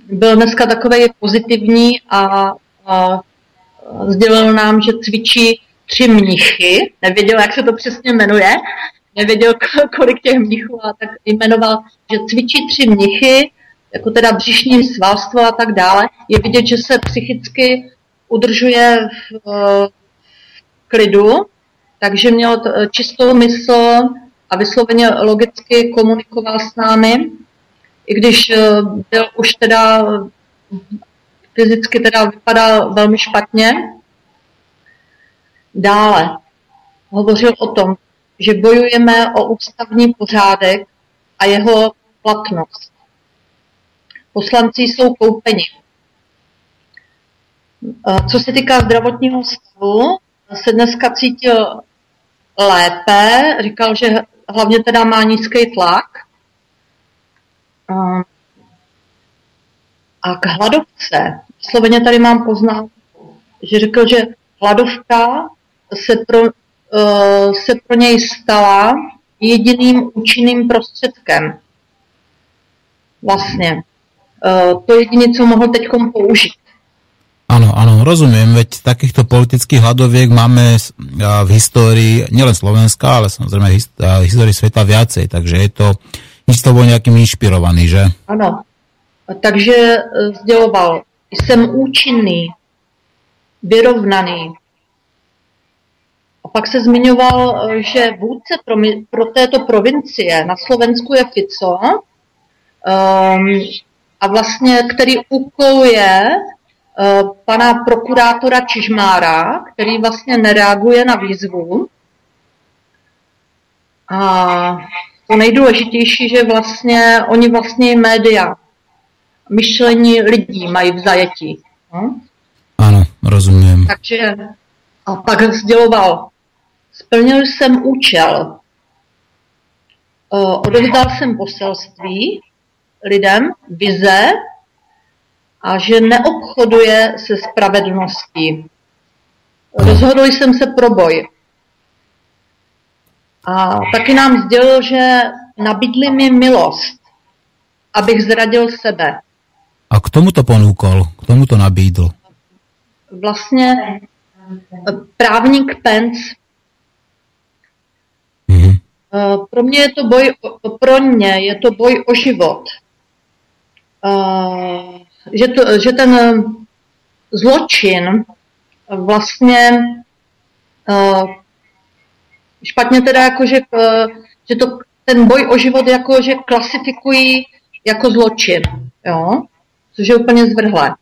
byl dneska takový pozitivní a, a sdělil nám, že cvičí tři mnichy. Nevěděl, jak se to přesně jmenuje. Nevěděl, kolik těch mnichů a tak jmenoval, že cvičí tři mnichy, jako teda břišní svalstvo a tak dále. Je vidět, že se psychicky udržuje v, v klidu, takže měl čistou mysl, a vysloveně logicky komunikoval s námi, i když eh, byl už teda fyzicky teda vypadal velmi špatně. Dále hovořil o tom, že bojujeme o ústavní pořádek a jeho platnost. Poslanci jsou koupeni. Eh, co se týká zdravotního stavu, se dneska cítil lépe, říkal, že hlavně teda má nízký tlak. A k hladovce, sloveně tady mám poznat, že řekl, že hladovka se pro, se pro něj stala jediným účinným prostředkem. Vlastně. Uh, to jediné, co mohl teď použít. Áno, áno, rozumiem, veď takýchto politických hladoviek máme v histórii, nielen Slovenska, ale samozrejme v histórii sveta viacej, takže je to isto bol nejakým inšpirovaný, že? Ano, takže e, sděloval, jsem účinný, vyrovnaný. Pak se zmiňoval, e, že vůdce pro, pro této provincie na Slovensku je Fico, um, a vlastně, který úkoluje pana prokurátora Čižmára, který vlastně nereaguje na výzvu. A to nejdůležitější, že vlastně oni vlastně média, myšlení lidí mají v zajetí. No? Ano, rozumím. Takže a pak sděloval, splnil jsem účel, odevzdal jsem poselství lidem, vize a že neobchoduje se spravedlností. Rozhodl jsem se pro boj. A taky nám sdělil, že nabídli mi milost, abych zradil sebe. A k tomu to ponúkol? K tomu to nabídl? Vlastně právník Pence. Mm-hmm. Pro mě je to boj, pro mě je to boj o život. Že, to, že ten zločin vlastně špatně teda jako, že, že to, ten boj o život jako, že klasifikují jako zločin, jo? což je úplně zvrhlé.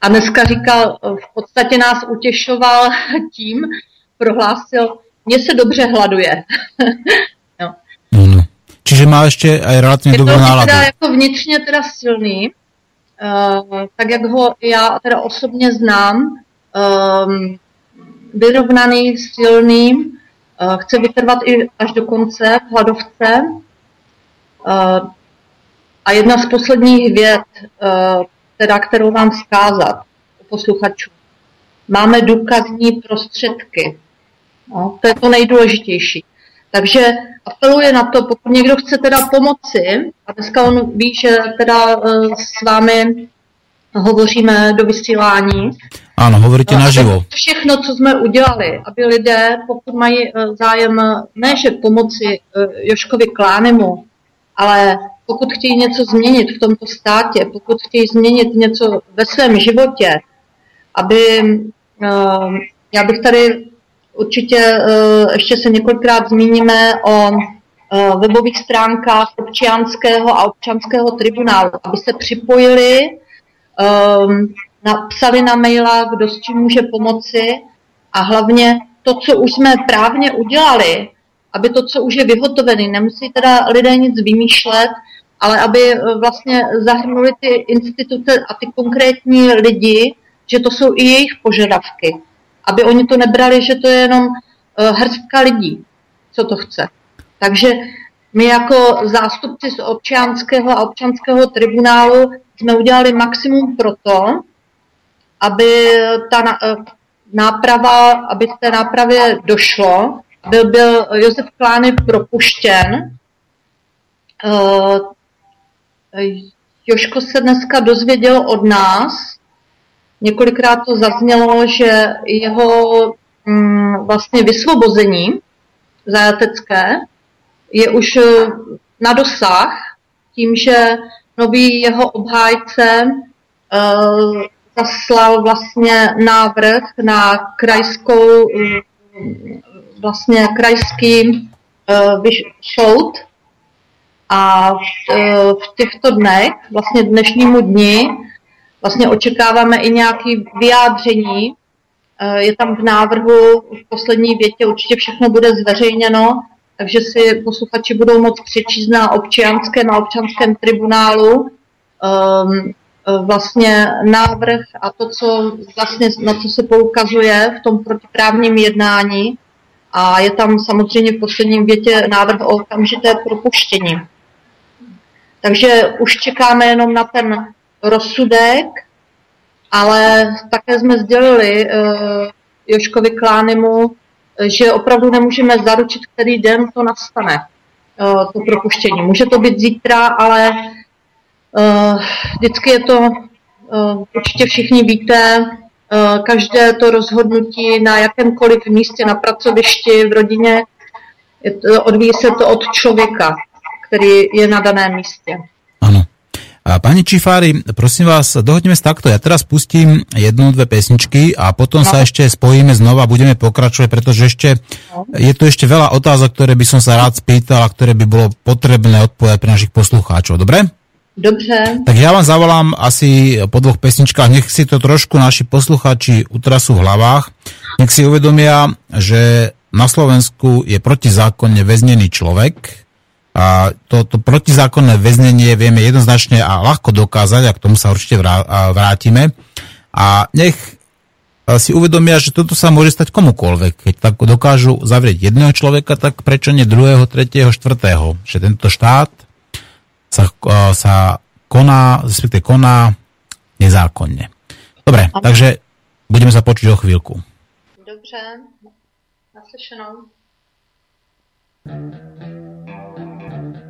A dneska říkal, v podstatě nás utěšoval tím, prohlásil, mně se dobře hladuje. no. No, no. Čiže má ještě aj relativně dobrou náladu. teda jako vnitřně teda silný, uh, tak jak ho já teda osobně znám, um, vyrovnaný, silný, uh, chce vytrvat i až do konce v hladovce. Uh, a jedna z posledních věd, uh, teda, kterou vám vzkázat u posluchačů. Máme důkazní prostředky. No, to je to nejdůležitější. Takže apeluje na to, pokud někdo chce teda pomoci, a dneska on ví, že teda uh, s vámi hovoříme do vysílání. Ano, hovoríte naživo. Všechno, co jsme udělali, aby lidé, pokud mají uh, zájem, ne že pomoci Joškovi Klánemu, ale pokud chtějí něco změnit v tomto státě, pokud chtějí změnit něco ve svém životě, aby, já bych tady určitě uh, ještě se několikrát zmíníme o uh, webových stránkách občianského a občanského tribunálu, aby se připojili, um, napsali na maila, kdo s čím může pomoci a hlavně to, co už jsme právně udělali, aby to, co už je vyhotovené, nemusí teda lidé nic vymýšlet, ale aby eh, vlastně zahrnuli ty instituce a ty konkrétní lidi, že to jsou i jejich požadavky. Aby oni to nebrali, že to je jenom eh, hrstka lidí, co to chce. Takže my jako zástupci z občanského a občanského tribunálu jsme udělali maximum pro to, aby ta eh, náprava, aby té nápravě došlo, byl, byl Josef Klány propuštěn, Joško se dneska dozvěděl od nás, několikrát to zaznělo, že jeho mm, vlastně vysvobození zajatecké je už eh, na dosah tím, že nový jeho obhájce uh, zaslal vlastně návrh na krajskou, vlastně krajský uh, soud. A v, e, v těchto dnech, vlastně dnešnímu dni, vlastně očekáváme i nějaké vyjádření. E, je tam v návrhu v poslední větě určitě všechno bude zveřejněno, takže si posluchači budou moct přečíst na občianském a občanském tribunálu um, vlastně návrh a to, co vlastně, na co se poukazuje v tom protiprávním jednání. A je tam samozřejmě v posledním větě návrh o okamžité propuštění. Takže už čekáme jenom na ten rozsudek, ale také jsme sdělili uh, Joškovi Klánimu, že opravdu nemůžeme zaručit, který den to nastane, uh, to propuštění. Může to být zítra, ale uh, vždycky je to, určitě všichni víte, každé to rozhodnutí na jakémkoliv místě, na pracovišti, v rodině, odvíjí se to od člověka ktorý je na daném místě. A pani Čifári, prosím vás, dohodneme sa takto. Ja teraz pustím jednu, dve pesničky a potom no. sa ešte spojíme znova a budeme pokračovať, pretože ešte no. je tu ešte veľa otázok, ktoré by som sa rád spýtal a ktoré by bolo potrebné odpovedať pre našich poslucháčov. Dobre? Dobře. Tak ja vám zavolám asi po dvoch pesničkách, nech si to trošku naši posluchači utrasú v hlavách, nech si uvedomia, že na Slovensku je protizákonne väznený človek a to, to protizákonné väznenie vieme jednoznačne a ľahko dokázať, a k tomu sa určite vrátime. A nech si uvedomia, že toto sa môže stať komukoľvek. Keď tak dokážu zavrieť jedného človeka, tak prečo nie druhého, tretieho, štvrtého? Že tento štát sa, sa koná, respektive koná nezákonne. Dobre, Aha. takže budeme sa počuť o chvíľku. Dobře, naslyšenou. Thank you.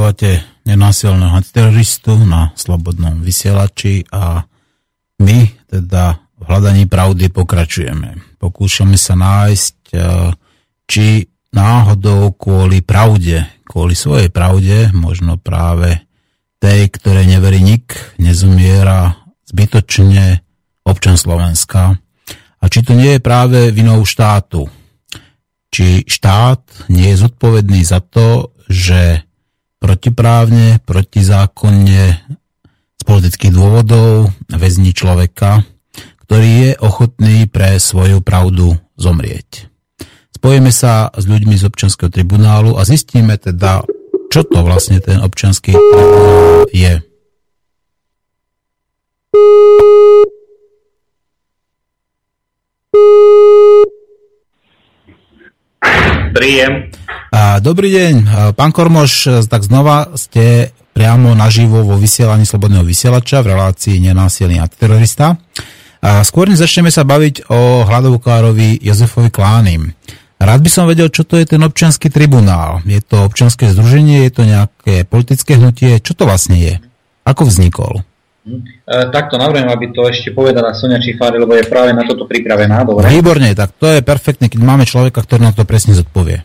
Počúvate nenásilného teroristu na slobodnom vysielači a my teda v hľadaní pravdy pokračujeme. Pokúšame sa nájsť, e, či náhodou kvôli pravde, kvôli svojej pravde, možno práve tej, ktoré neverí nik, nezumiera zbytočne občan Slovenska. A či to nie je práve vinou štátu. Či štát nie je zodpovedný za to, že protiprávne, protizákonne z politických dôvodov väzni človeka, ktorý je ochotný pre svoju pravdu zomrieť. Spojíme sa s ľuďmi z občanského tribunálu a zistíme teda, čo to vlastne ten občanský tribunál je. Príjem. Dobrý deň, pán Kormoš, tak znova ste priamo naživo vo vysielaní Slobodného vysielača v relácii Nenásilný terorista. A skôr než začneme sa baviť o hladovkárovi Jozefovi Klánim. Rád by som vedel, čo to je ten občianský tribunál. Je to občianské združenie, je to nejaké politické hnutie? Čo to vlastne je? Ako vznikol? E, takto navrhujem, aby to ešte povedala Sonia Čifári, lebo je práve na toto pripravená. Dobre? Výborne, tak to je perfektné, keď máme človeka, ktorý na to presne zodpovie.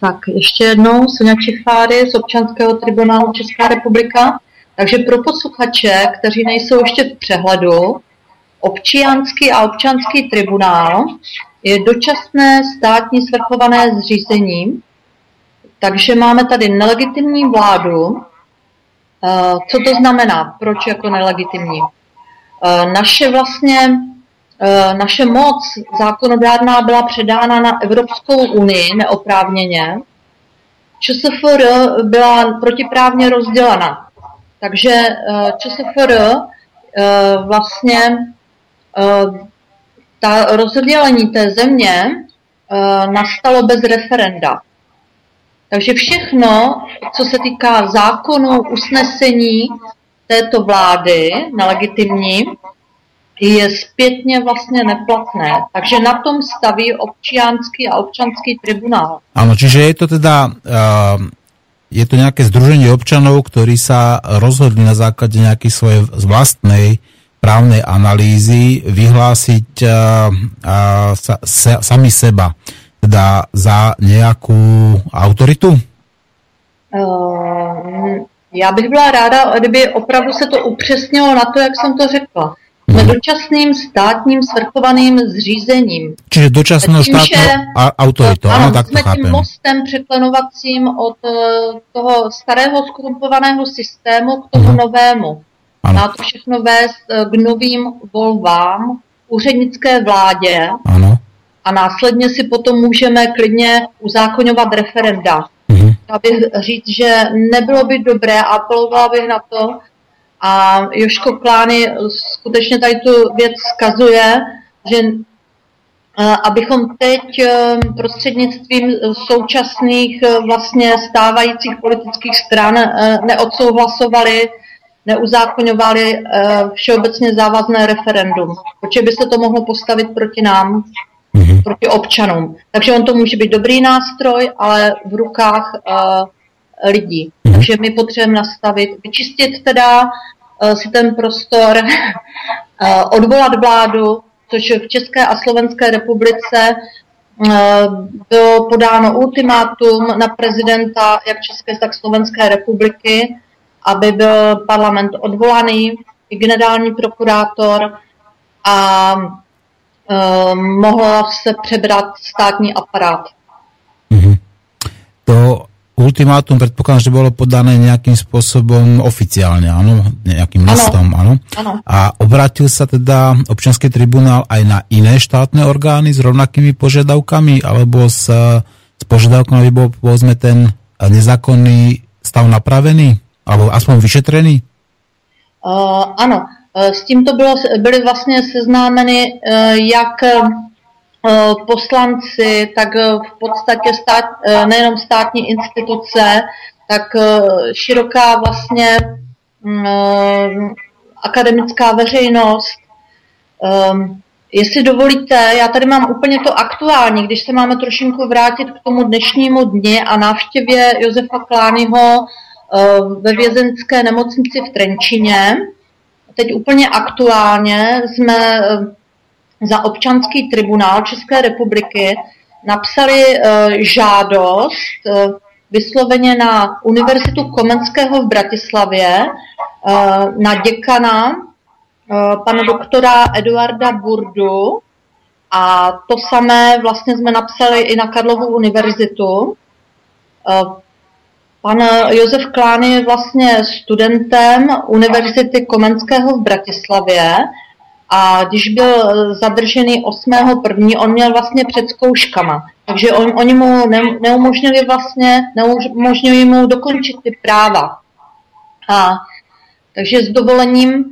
Tak ještě jednou Sonja Čifáry z občanského tribunálu Česká republika. Takže pro posluchače, kteří nejsou ještě v přehledu, občianský a občanský tribunál je dočasné státní svrchované zřízení, takže máme tady nelegitimní vládu. Eh, co to znamená? Proč jako nelegitimní? Eh, naše vlastně eh, naše moc zákonodárná byla předána na Evropskou unii neoprávněně. ČSFR byla protiprávně rozdělena. Takže ČSFR vlastně ta rozdělení té země nastalo bez referenda. Takže všechno, co se týká zákonu, usnesení této vlády, nelegitimní, je zpětně vlastně neplatné. Takže na tom staví občianský a občanský tribunál. Ano, čiže je to teda uh, je to nejaké združenie občanov, ktorí sa rozhodli na základe nejakej svojej vlastnej právnej analýzy vyhlásiť a, a, sa, sa, sami seba teda za nejakú autoritu? Uh, já bych byla ráda, kdyby opravdu se to upřesnilo na to, jak jsem to řekla. Jsme hmm. dočasným státním svrchovaným zřízením. Čiže dočasnou státnou autoritou, ano, ano tak jsme to tím mostem překlenovacím od uh, toho starého skorumpovaného systému k tomu hmm. novému. Ano. Má to všechno vést eh, k novým volbám, úřednické vládě ano. A následně si potom můžeme klidně uzákonňovat referenda. Mhm. Já bych říct, že nebylo by dobré, apelovala bych na to, a Joško Klány skutečně tady tu věc zkazuje, že eh, abychom teď eh, prostřednictvím současných vlastně stávajících politických stran neodsouhlasovali neuzákoňovali všeobecně závazné referendum, protože by se to mohlo postavit proti nám, mm-hmm. proti občanům. Takže on to může být dobrý nástroj, ale v rukách uh, lidí. Mm-hmm. Takže my potřebujeme nastavit, vyčistit teda uh, si ten prostor, uh, odvolat vládu, což v České a Slovenské republice bylo podáno ultimátum na prezidenta jak České, tak Slovenské republiky, aby byl parlament odvolaný, i generální prokurátor a mohl se přebrat státní aparát. Mm-hmm. To ultimátum predpokladám, že bolo podané nejakým spôsobom oficiálne, áno, nejakým listom, áno. A obrátil sa teda občianský tribunál aj na iné štátne orgány s rovnakými požiadavkami, alebo s, s požiadavkami, aby bol povedzme ten nezákonný stav napravený? Alebo aspoň vyšetrený? Uh, ano, uh, s tímto bylo, byly vlastně seznámeny uh, jak uh, poslanci, tak v podstatě stát, nejenom státní instituce, tak široká vlastně uh, akademická veřejnost. Um, jestli dovolíte, já tady mám úplně to aktuální, když se máme trošinku vrátit k tomu dnešnímu dni a návštěvě Josefa Klányho Eh, ve vězenské nemocnici v Trenčině. Teď úplně aktuálně jsme eh, za občanský tribunál České republiky napsali eh, žádost vysloveně na Univerzitu Komenského v Bratislavě na děkana pana doktora Eduarda Burdu a to samé vlastně jsme napsali i na Karlovu univerzitu. Pan Josef Klán je vlastně studentem Univerzity Komenského v Bratislavě a když byl zadržený 8.1., on měl vlastně před zkouškama. Takže on, oni mu ne, neumožnili vlastně, neumožnili mu dokončit ty práva. A, takže s dovolením,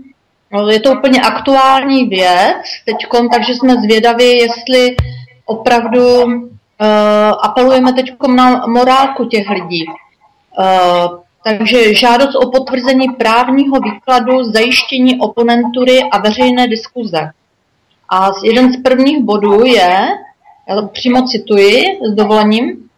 no, je to úplně aktuální věc teďkom, takže jsme zvědaví, jestli opravdu uh, apelujeme teď na morálku těch lidí. Eh, takže žádost o potvrzení právního výkladu, zajištění oponentury a veřejné diskuze. A jeden z prvních bodů je, já přímo cituji s dovolením,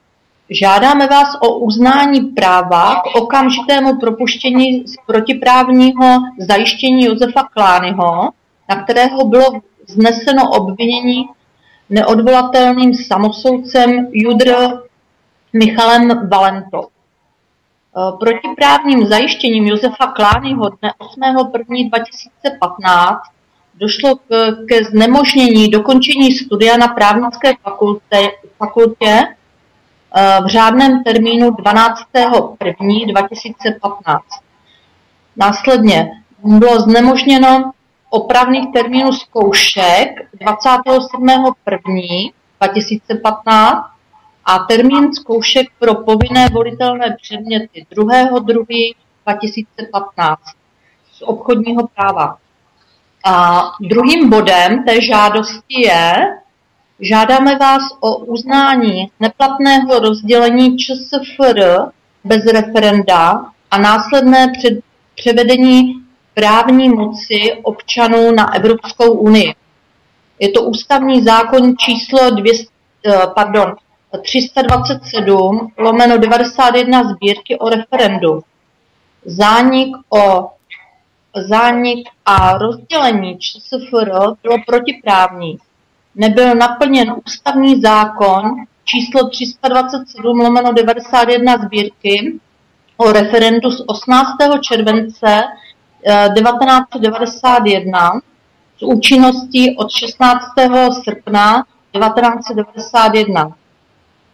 Žádáme vás o uznání práva k okamžitému propuštění z protiprávního zajištění Josefa Klányho, na kterého bylo zneseno obvinění neodvolatelným samosoudcem Judr Michalem Valentou. Eh, protiprávním zajištěním Josefa Klányho dne 8.1.2015 došlo k, ke znemožnění dokončení studia na právnické fakultě, fakultě v řádném termínu 12.1.2015. Následně bylo znemožněno opravných termínů zkoušek 27.1.2015 a termín zkoušek pro povinné volitelné předměty 2.2.2015 z obchodního práva. A druhým bodem té žádosti je, Žádáme vás o uznání neplatného rozdělení ČSFR bez referenda a následné před, převedení právní moci občanů na Evropskou unii. Je to ústavní zákon číslo 200, eh, pardon, 327 lomeno 91 sbírky o referendu. Zánik, o, zánik a rozdělení ČSFR bylo protiprávní nebyl naplněn ústavní zákon číslo 327 lomeno 91 sbírky o referendu z 18. července 1991 eh, s účinností od 16. srpna 1991.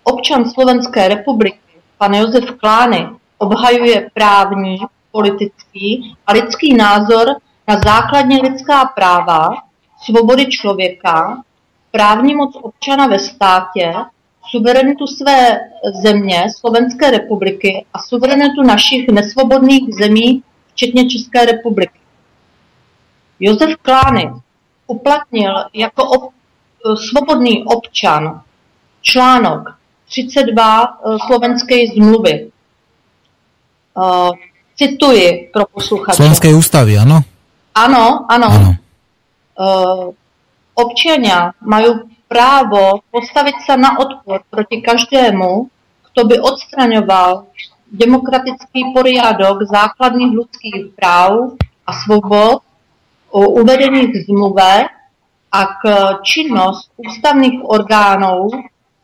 Občan Slovenské republiky, pan Josef Klány, obhajuje právní, politický a lidský názor na základně lidská práva, svobody člověka, právní moc občana ve státě, suverenitu své země, Slovenské republiky a suverenitu našich nesvobodných zemí, včetně České republiky. Josef Klány uplatnil jako ob, svobodný občan článok 32 eh, slovenské zmluvy. Uh, cituji pro posluchače. Slovenské ústavy, ano? Ano, ano. ano. Uh, Občania majú právo postaviť sa na odpor proti každému, kto by odstraňoval demokratický poriadok základných ľudských práv a svobod uvedených v zmluve, ak činnosť ústavných orgánov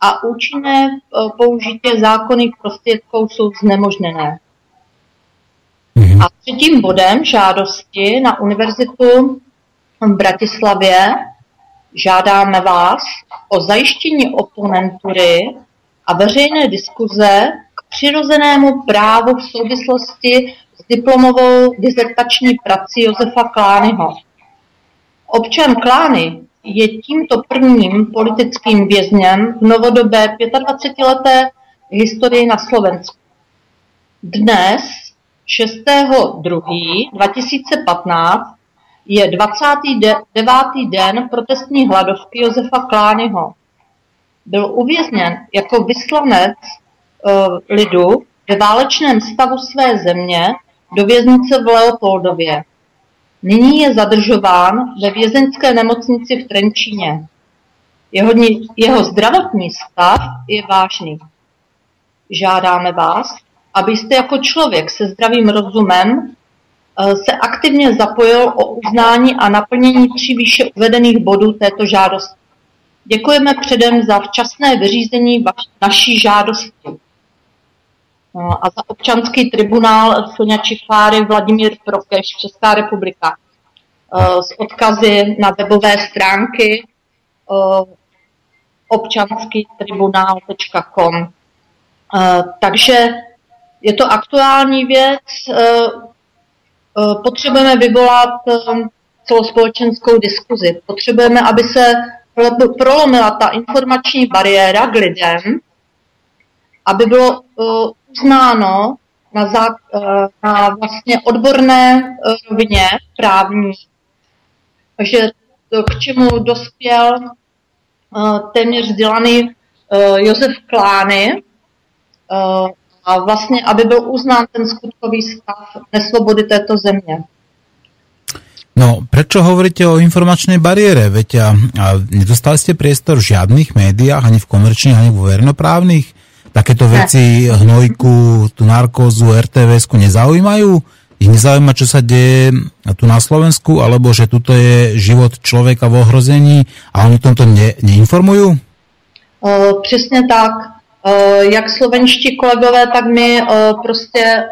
a účinné e, použitie zákonných prostriedkov sú znemožnené. Mhm. A třetím bodem žádosti na univerzitu v Bratislavě Žádáme vás o zajištění oponentury a veřejné diskuze k přirozenému právu v souvislosti s diplomovou dizertační prací Josefa Klányho. Občan Klány je tímto prvním politickým vězněm v novodobé 25-leté historii na Slovensku. Dnes, 6.2.2015, je 29. den protestní hladovky Josefa Klányho. Byl uvězněn jako vyslanec uh, lidu ve válečném stavu své země do věznice v Leopoldově. Nyní je zadržován ve vězeňské nemocnici v Trenčíně. Jeho, jeho zdravotní stav je vážný. Žádáme vás, abyste jako člověk se zdravým rozumem Eh, se aktivně zapojil o uznání a naplnění tří výše uvedených bodů této žádosti. Děkujeme předem za včasné vyřízení naší žádosti. A za občanský tribunál Sonia Čifáry Vladimír Prokeš, Česká republika. Eh, s odkazy na webové stránky občanskýtribunál.com. Takže je to aktuální věc, potřebujeme vyvolat celospolečenskou diskuzi. Potřebujeme, aby se prolomila ta informační bariéra k lidem, aby bylo uznáno na, zá, na vlastně odborné rovině právní, že k čemu dospěl téměř vzdělaný Josef Klány, a vlastně, aby byl uznán ten skutkový stav nesvobody této země. No, prečo hovoríte o informačnej bariére? Veď a, a nedostali ste priestor v žiadnych médiách, ani v komerčných, ani v verejnoprávnych? Takéto veci, hnojku, tú narkózu, RTVS-ku nezaujímajú? Ich nezaujíma, čo sa deje tu na Slovensku, alebo že tuto je život človeka v ohrození a oni tomto ne, neinformujú? Uh, přesně tak. Uh, jak slovenští kolegové, tak my uh, prostě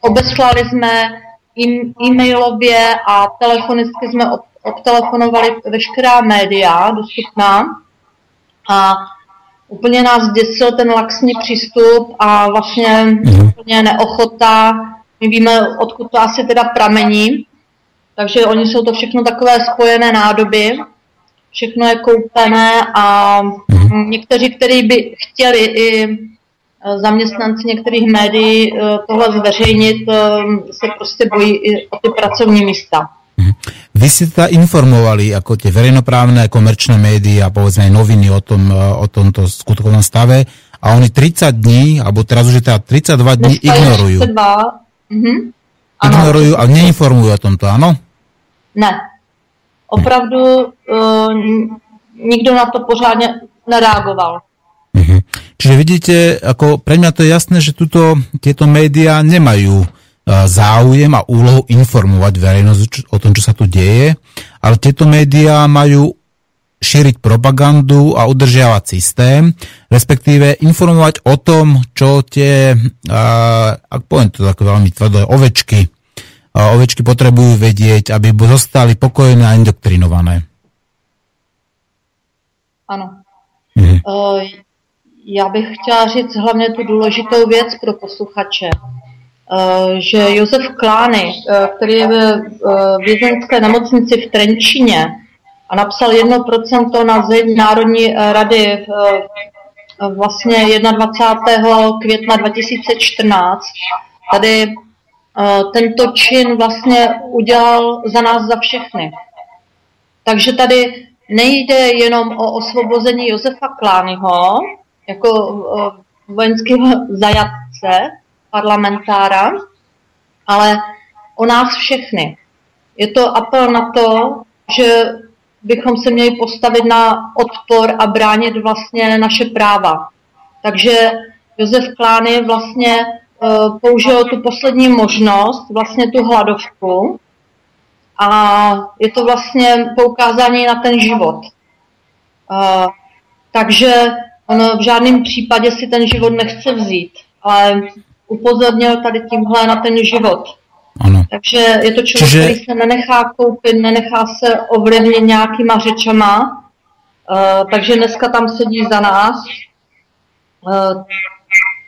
obeslali jsme e-mailově a telefonicky jsme obtelefonovali veškerá média dostupná a úplně nás děsil ten laxní přístup a vlastně mm. úplně neochota. My víme, odkud to asi teda pramení, takže oni jsou to všechno takové spojené nádoby, všechno je koupené a mm. někteří, kteří by chtěli i Eh, zaměstnanci některých médií eh, tohle zveřejnit eh, se prostě bojí i o ty pracovní místa. Mhm. Vy ste teda informovali ako tie verejnoprávne komerčné médiá povedzme aj noviny o, tom, o tomto skutkovom stave a oni 30 dní, alebo teraz už je teda 32 dní ignorujú. Mhm. Ignorujú a neinformujú o tomto, áno? Ne. Opravdu uh, nikdo na to pořádne nereagoval. Uh-huh. Čiže vidíte, ako pre mňa to je jasné, že tuto, tieto médiá nemajú záujem a úlohu informovať verejnosť o tom, čo sa tu deje, ale tieto médiá majú šíriť propagandu a udržiavať systém, respektíve informovať o tom, čo tie, ak poviem to tak veľmi tvrdo, ovečky, ovečky potrebujú vedieť, aby zostali pokojné a indoktrinované. Áno. Mhm. Uh, já bych chtěla říct hlavně tu důležitou věc pro posluchače, že Josef Klány, eh, který je ve eh, vězenské nemocnici v Trenčině a napsal 1% na zeď Národní rady vlastně 21. května 2014, tady tento čin vlastně udělal za nás za všechny. Takže tady nejde jenom o osvobození Josefa Klányho, jako vojenského zajatce, parlamentára, ale o nás všechny. Je to apel na to, že bychom se měli postavit na odpor a bránit vlastně naše práva. Takže Josef Klány vlastně uh, použil tu poslední možnost, vlastně tu hladovku, a je to vlastně poukázání na ten život. Uh, takže On v žádném případě si ten život nechce vzít, ale upozornil tady tímhle na ten život. Ano. Takže je to člověk, Čiže... který se nenechá koupit, nenechá se ovlivnit nějakýma řečama, uh, takže dneska tam sedí za nás. Uh,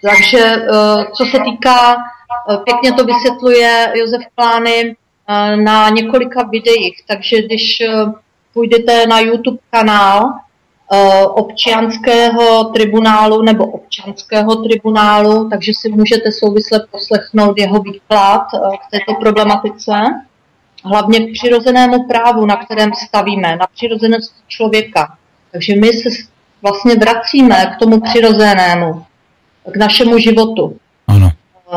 takže uh, co se týká, uh, pěkně to vysvětluje Josef Plány uh, na několika videích, takže když uh, půjdete na YouTube kanál, Eh, občanského tribunálu nebo občanského tribunálu, takže si můžete souvisle poslechnout jeho výklad eh, k této problematice, hlavně k přirozenému právu, na kterém stavíme, na přirozenost člověka. Takže my se vlastně vracíme k tomu přirozenému, k našemu životu. Ano.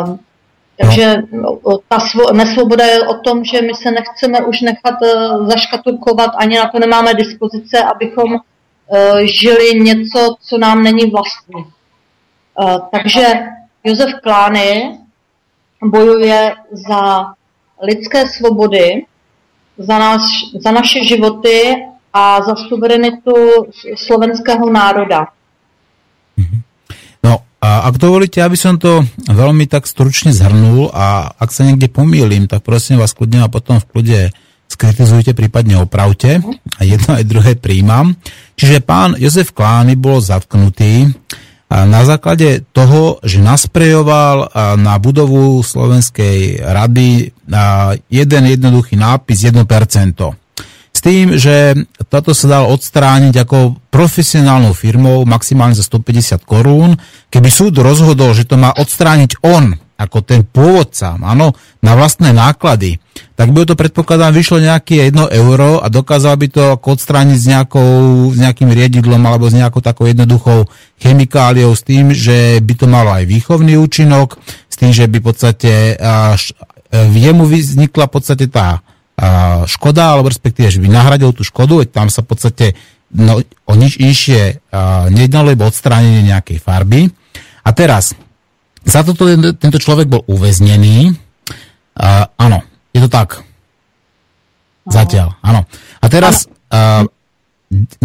Um, takže ta svo- nesvoboda je o tom, že my se nechceme už nechat zaškatulkovat, ani na to nemáme dispozice, abychom žili něco, co nám není vlastní. Eh, takže Josef Klány bojuje za lidské svobody, za, nás, za naše životy a za suverenitu slovenského národa. Mhm. No a ak dovolíte, aby som to veľmi tak stručne zhrnul a ak sa niekde pomýlim, tak prosím vás kľudne a potom v kľude skritizujte, prípadne opravte a jedno aj druhé príjmam. Čiže pán Jozef Klány bol zatknutý na základe toho, že nasprejoval na budovu Slovenskej rady jeden jednoduchý nápis 1%. S tým, že toto sa dal odstrániť ako profesionálnou firmou maximálne za 150 korún. Keby súd rozhodol, že to má odstrániť on, ako ten pôvodca, áno, na vlastné náklady, tak by to predpokladám vyšlo nejaké 1 euro a dokázal by to odstrániť s, nejakou, s nejakým riedidlom alebo s nejakou takou jednoduchou chemikáliou s tým, že by to malo aj výchovný účinok, s tým, že by v podstate až e, jemu vznikla v podstate tá škoda, alebo respektíve, že by nahradil tú škodu, tam sa v podstate no, o nič inšie nejednalo, iba odstránenie nejakej farby. A teraz, za toto tento človek bol uväznený. Uh, áno, je to tak. Zatiaľ, áno. A teraz uh,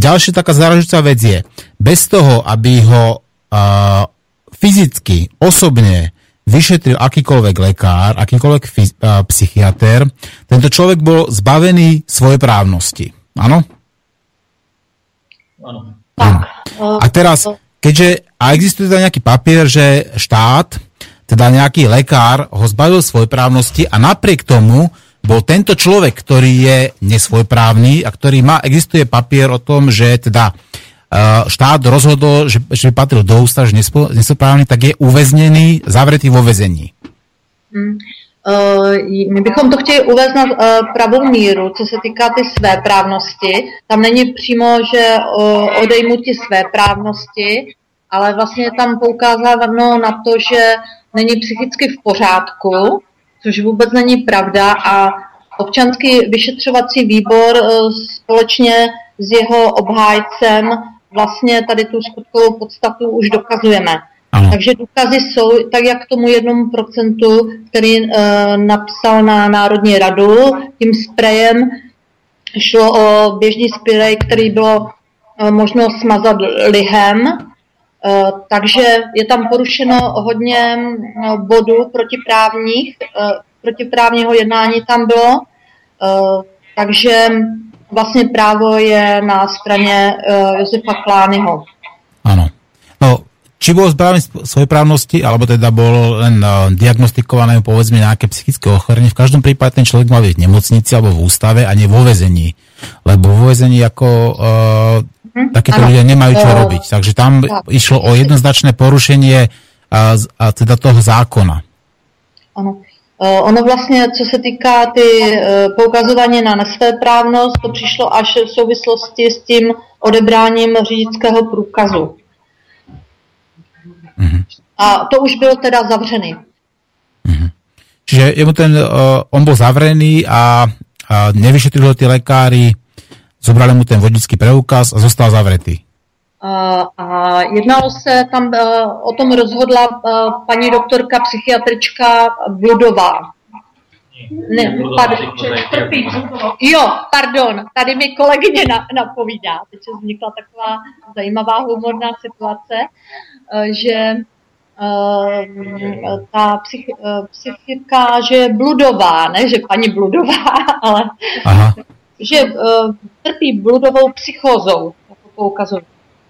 ďalšia taká záležitá vec je, bez toho, aby ho uh, fyzicky, osobne vyšetril akýkoľvek lekár, akýkoľvek fyz, uh, psychiatr, tento človek bol zbavený svojej právnosti. Áno? Áno. A teraz, keďže a existuje teda nejaký papier, že štát, teda nejaký lekár ho zbavil svojej právnosti a napriek tomu bol tento človek, ktorý je nesvojprávny a ktorý má, existuje papier o tom, že teda uh, štát rozhodol, že, že patril do ústav, že nesvojprávny, tak je uväznený, zavretý vo väzení. Hmm. Uh, my bychom to chtěli uvést na uh, pravou míru, co se týká ty své právnosti. Tam není přímo, že uh, odejmutí své právnosti, ale vlastně tam poukázáno na to, že není psychicky v pořádku, což vůbec není pravda a občanský vyšetřovací výbor eh, společně s jeho obhájcem vlastně tady tu skutkovou podstatu už dokazujeme. Ano. Takže důkazy jsou tak, jak tomu jednomu procentu, který e, napsal na Národní radu, tím sprejem šlo o běžný sprej, který bylo e, možno smazat lihem, Eh, takže je tam porušeno hodně bodů protiprávních, eh, protiprávního jednání tam bylo, takže vlastně právo je na straně Josefa Klányho. Ano. No, či bol zbavený svojej právnosti, alebo teda bol len diagnostikované povedzme nejaké psychické ochorenie, v každom prípade ten človek mal byť v nemocnici alebo v ústave a nie vo vezení. Lebo vo vezení ako uh, Mm-hmm. Takéto ľudia nemajú čo robiť. Takže tam išlo o jednoznačné porušenie a, a teda toho zákona. Ano. Ono vlastně, co se týká ty poukazování na nesvéprávnost, to přišlo až v souvislosti s tím odebráním řidičského průkazu. Mm-hmm. A to už byl teda zavřený. Mm-hmm. Čiže jemu ten, uh, on bol zavrený a, a nevyšetrili ho tí lekári zobrali mu ten vodický preukaz a zostal zavretý. A, a jednalo se, tam uh, o tom rozhodla uh, paní doktorka psychiatrička Bludová. Ne, pardon, jo, pardon, tady mi kolegyně na, napovídá, teď se vznikla taková zajímavá humorná situace, uh, že uh, ta psych, uh, psychika, že je bludová, ne, že paní bludová, ale Aha že trpí bludovou psychózou, ako poukazujú.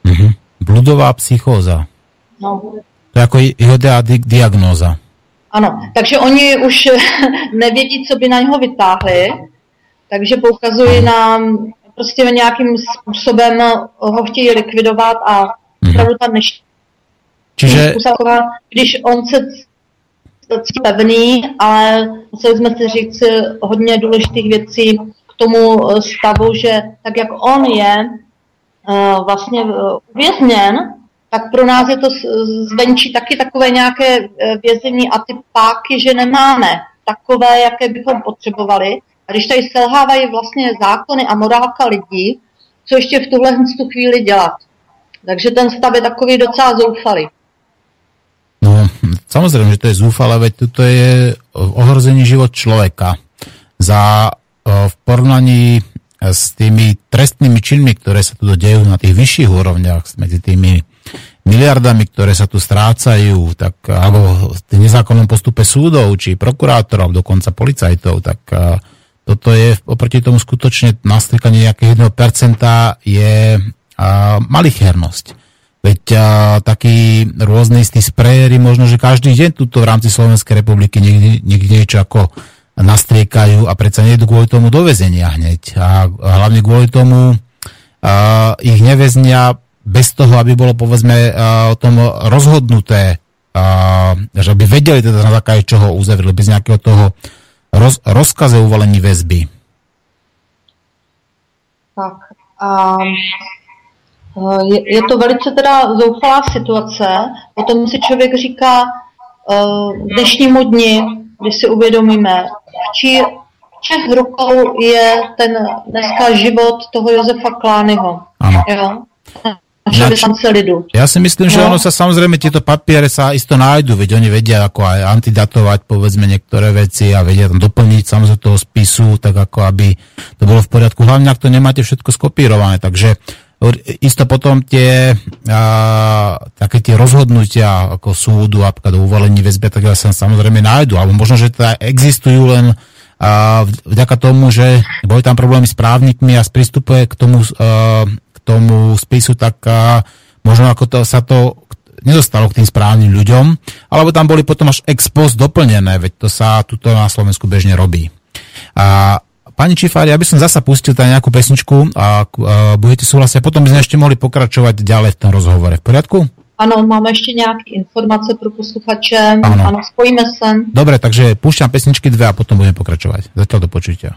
Mm-hmm. Bludová psychóza. No. To je ako jeho di- diagnóza. Ano, takže oni už nevědí, co by na něho vytáhli, takže poukazují na prostě nějakým způsobem ho chtějí likvidovat a mhm. opravdu ta dnešní Čiže... když on se pevný, ale museli jsme si říct hodně důležitých věcí, tomu eh, stavu, že tak jak on je eh, vlastně eh, uvězněn, tak pro nás je to zvenčí taky takové nějaké vězení a ty páky, že nemáme takové, jaké bychom potřebovali. A když tady selhávají vlastně zákony a morálka lidí, co ještě v tuhle tu chvíli dělat. Takže ten stav je takový docela zoufalý. Samozrejme, že to je zúfale, veď toto je ohrození život človeka. Za v porovnaní s tými trestnými činmi, ktoré sa tu dejú na tých vyšších úrovniach, medzi tými miliardami, ktoré sa tu strácajú, tak, alebo v nezákonnom postupe súdov, či prokurátorov, dokonca policajtov, tak toto je oproti tomu skutočne nastrikanie nejakého 1% je malichernosť. Veď a, taký rôzny istý sprejery, možno, že každý deň tuto v rámci Slovenskej republiky niekde, niekde niečo ako nastriekajú a predsa nie kvôli tomu do väzenia hneď. A hlavne kvôli tomu a, ich neväznia bez toho, aby bolo povedzme o tom rozhodnuté, a, že by vedeli teda na základe čoho uzavreli, bez nejakého toho roz, rozkaze uvalení väzby. Tak. A je, je to velice teda zoufalá situace. Potom si člověk říká, v dnešnímu dni, když si uvědomíme, v, čí, Čech rukou je ten dneska život toho Jozefa Klányho. Áno. Jo? Lidu. Ja si myslím, že no. ono sa samozrejme tieto papiere sa isto nájdu, veď oni vedia ako aj antidatovať povedzme niektoré veci a vedia tam doplniť samozrejme toho spisu, tak ako aby to bolo v poriadku. Hlavne, ak to nemáte všetko skopírované, takže isto potom tie a, také tie rozhodnutia ako súdu a do uvalení väzbe, tak sa samozrejme nájdu, alebo možno, že teda existujú len a vďaka tomu, že boli tam problémy s právnikmi a sprístupuje k tomu a, tomu spisu, tak a, možno ako to, sa to nedostalo k tým správnym ľuďom, alebo tam boli potom až ex post doplnené, veď to sa tuto na Slovensku bežne robí. A Pani Čifári, ja by som zasa pustil tam nejakú pesničku a, a budete súhlasiť potom by sme ešte mohli pokračovať ďalej v tom rozhovore. V poriadku? Ano, máme ještě nějaké informace pro posluchače. Ano. ano, spojíme se. Dobre, takže púšťam pesničky dve a potom budeme pokračovať. Zatiaľ do počutia.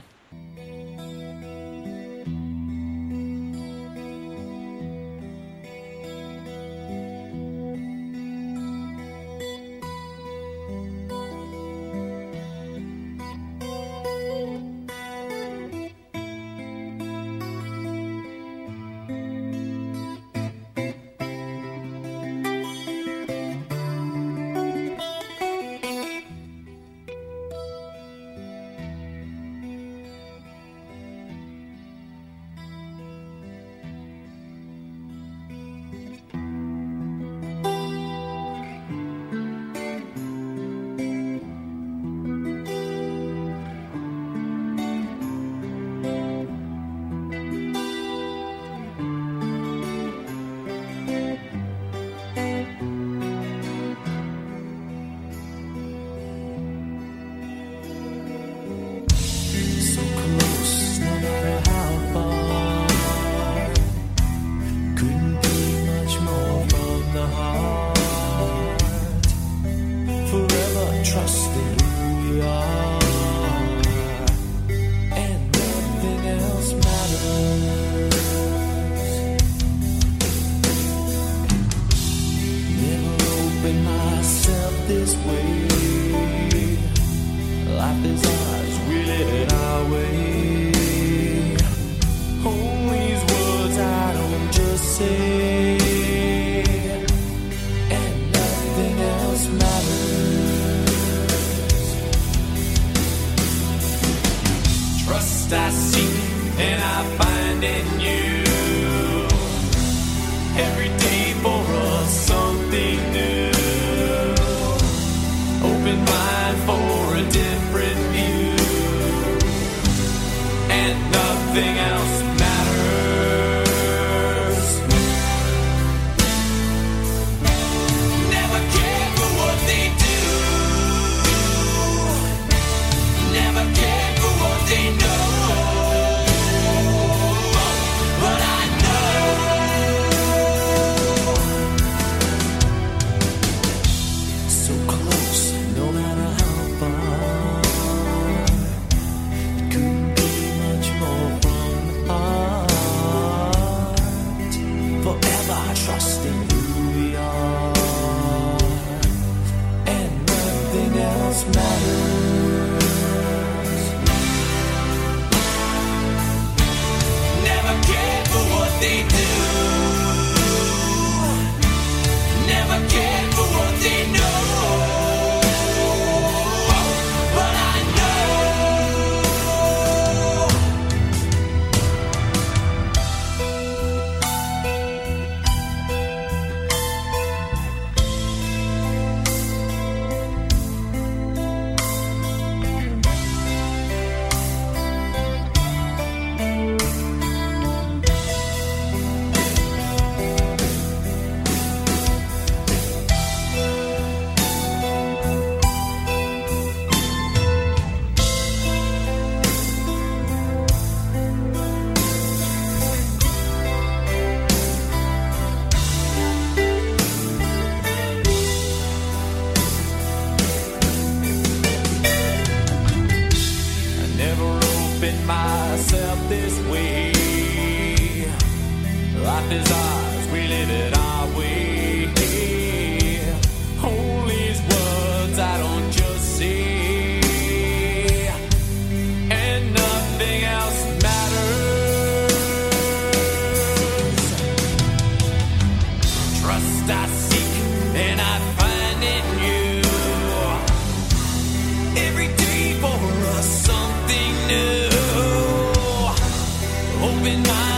open my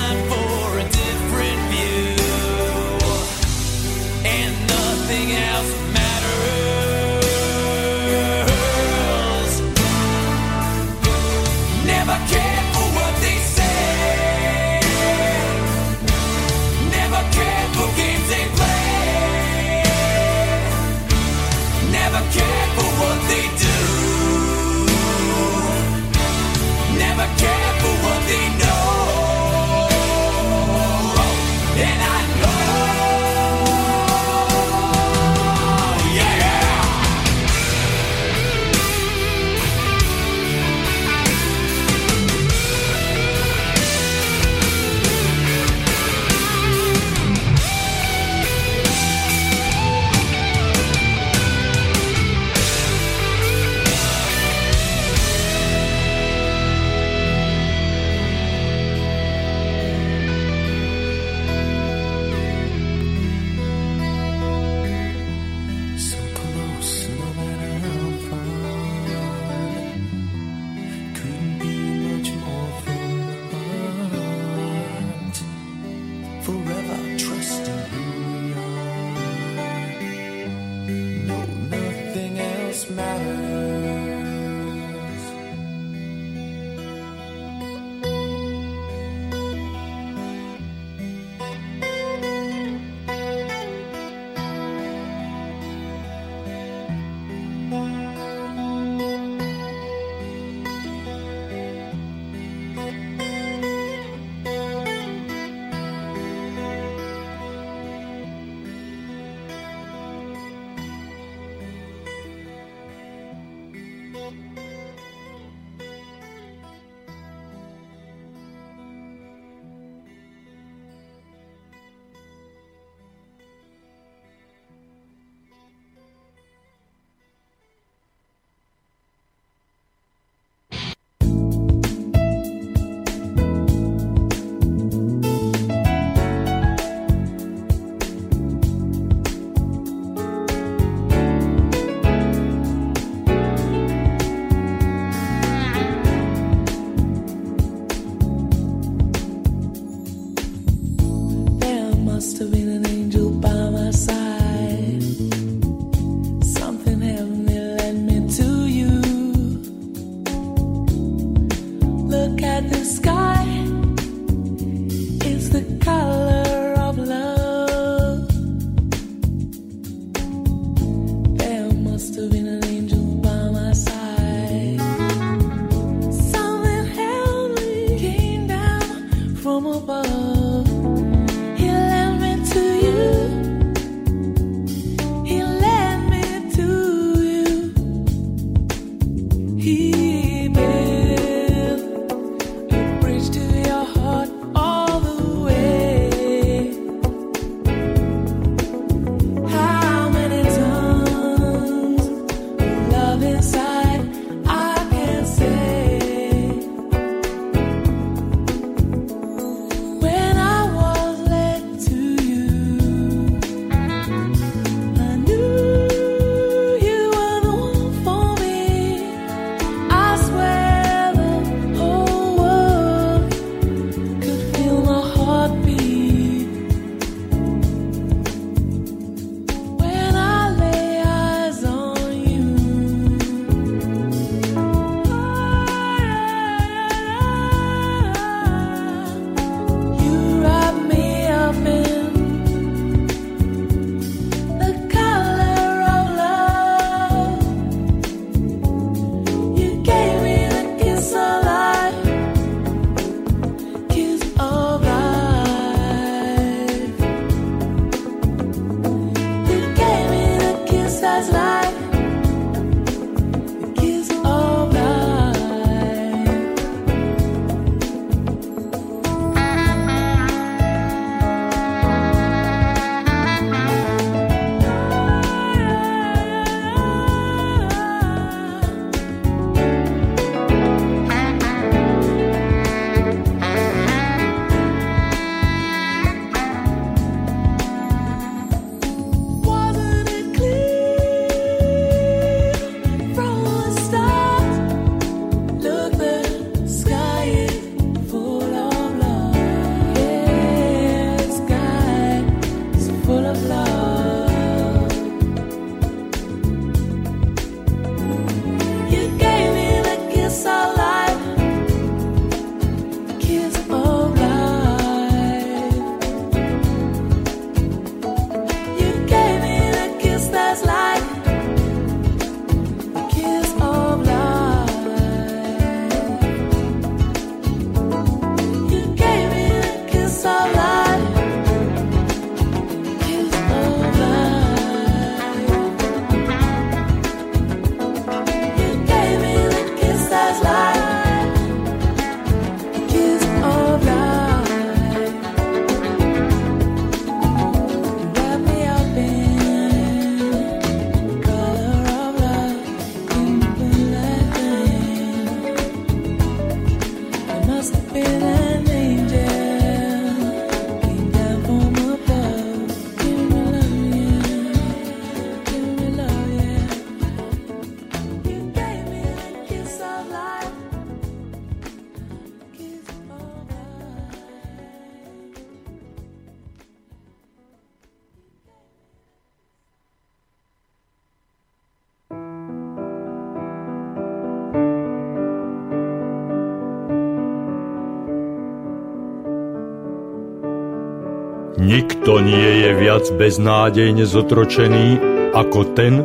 je viac beznádejne zotročený ako ten,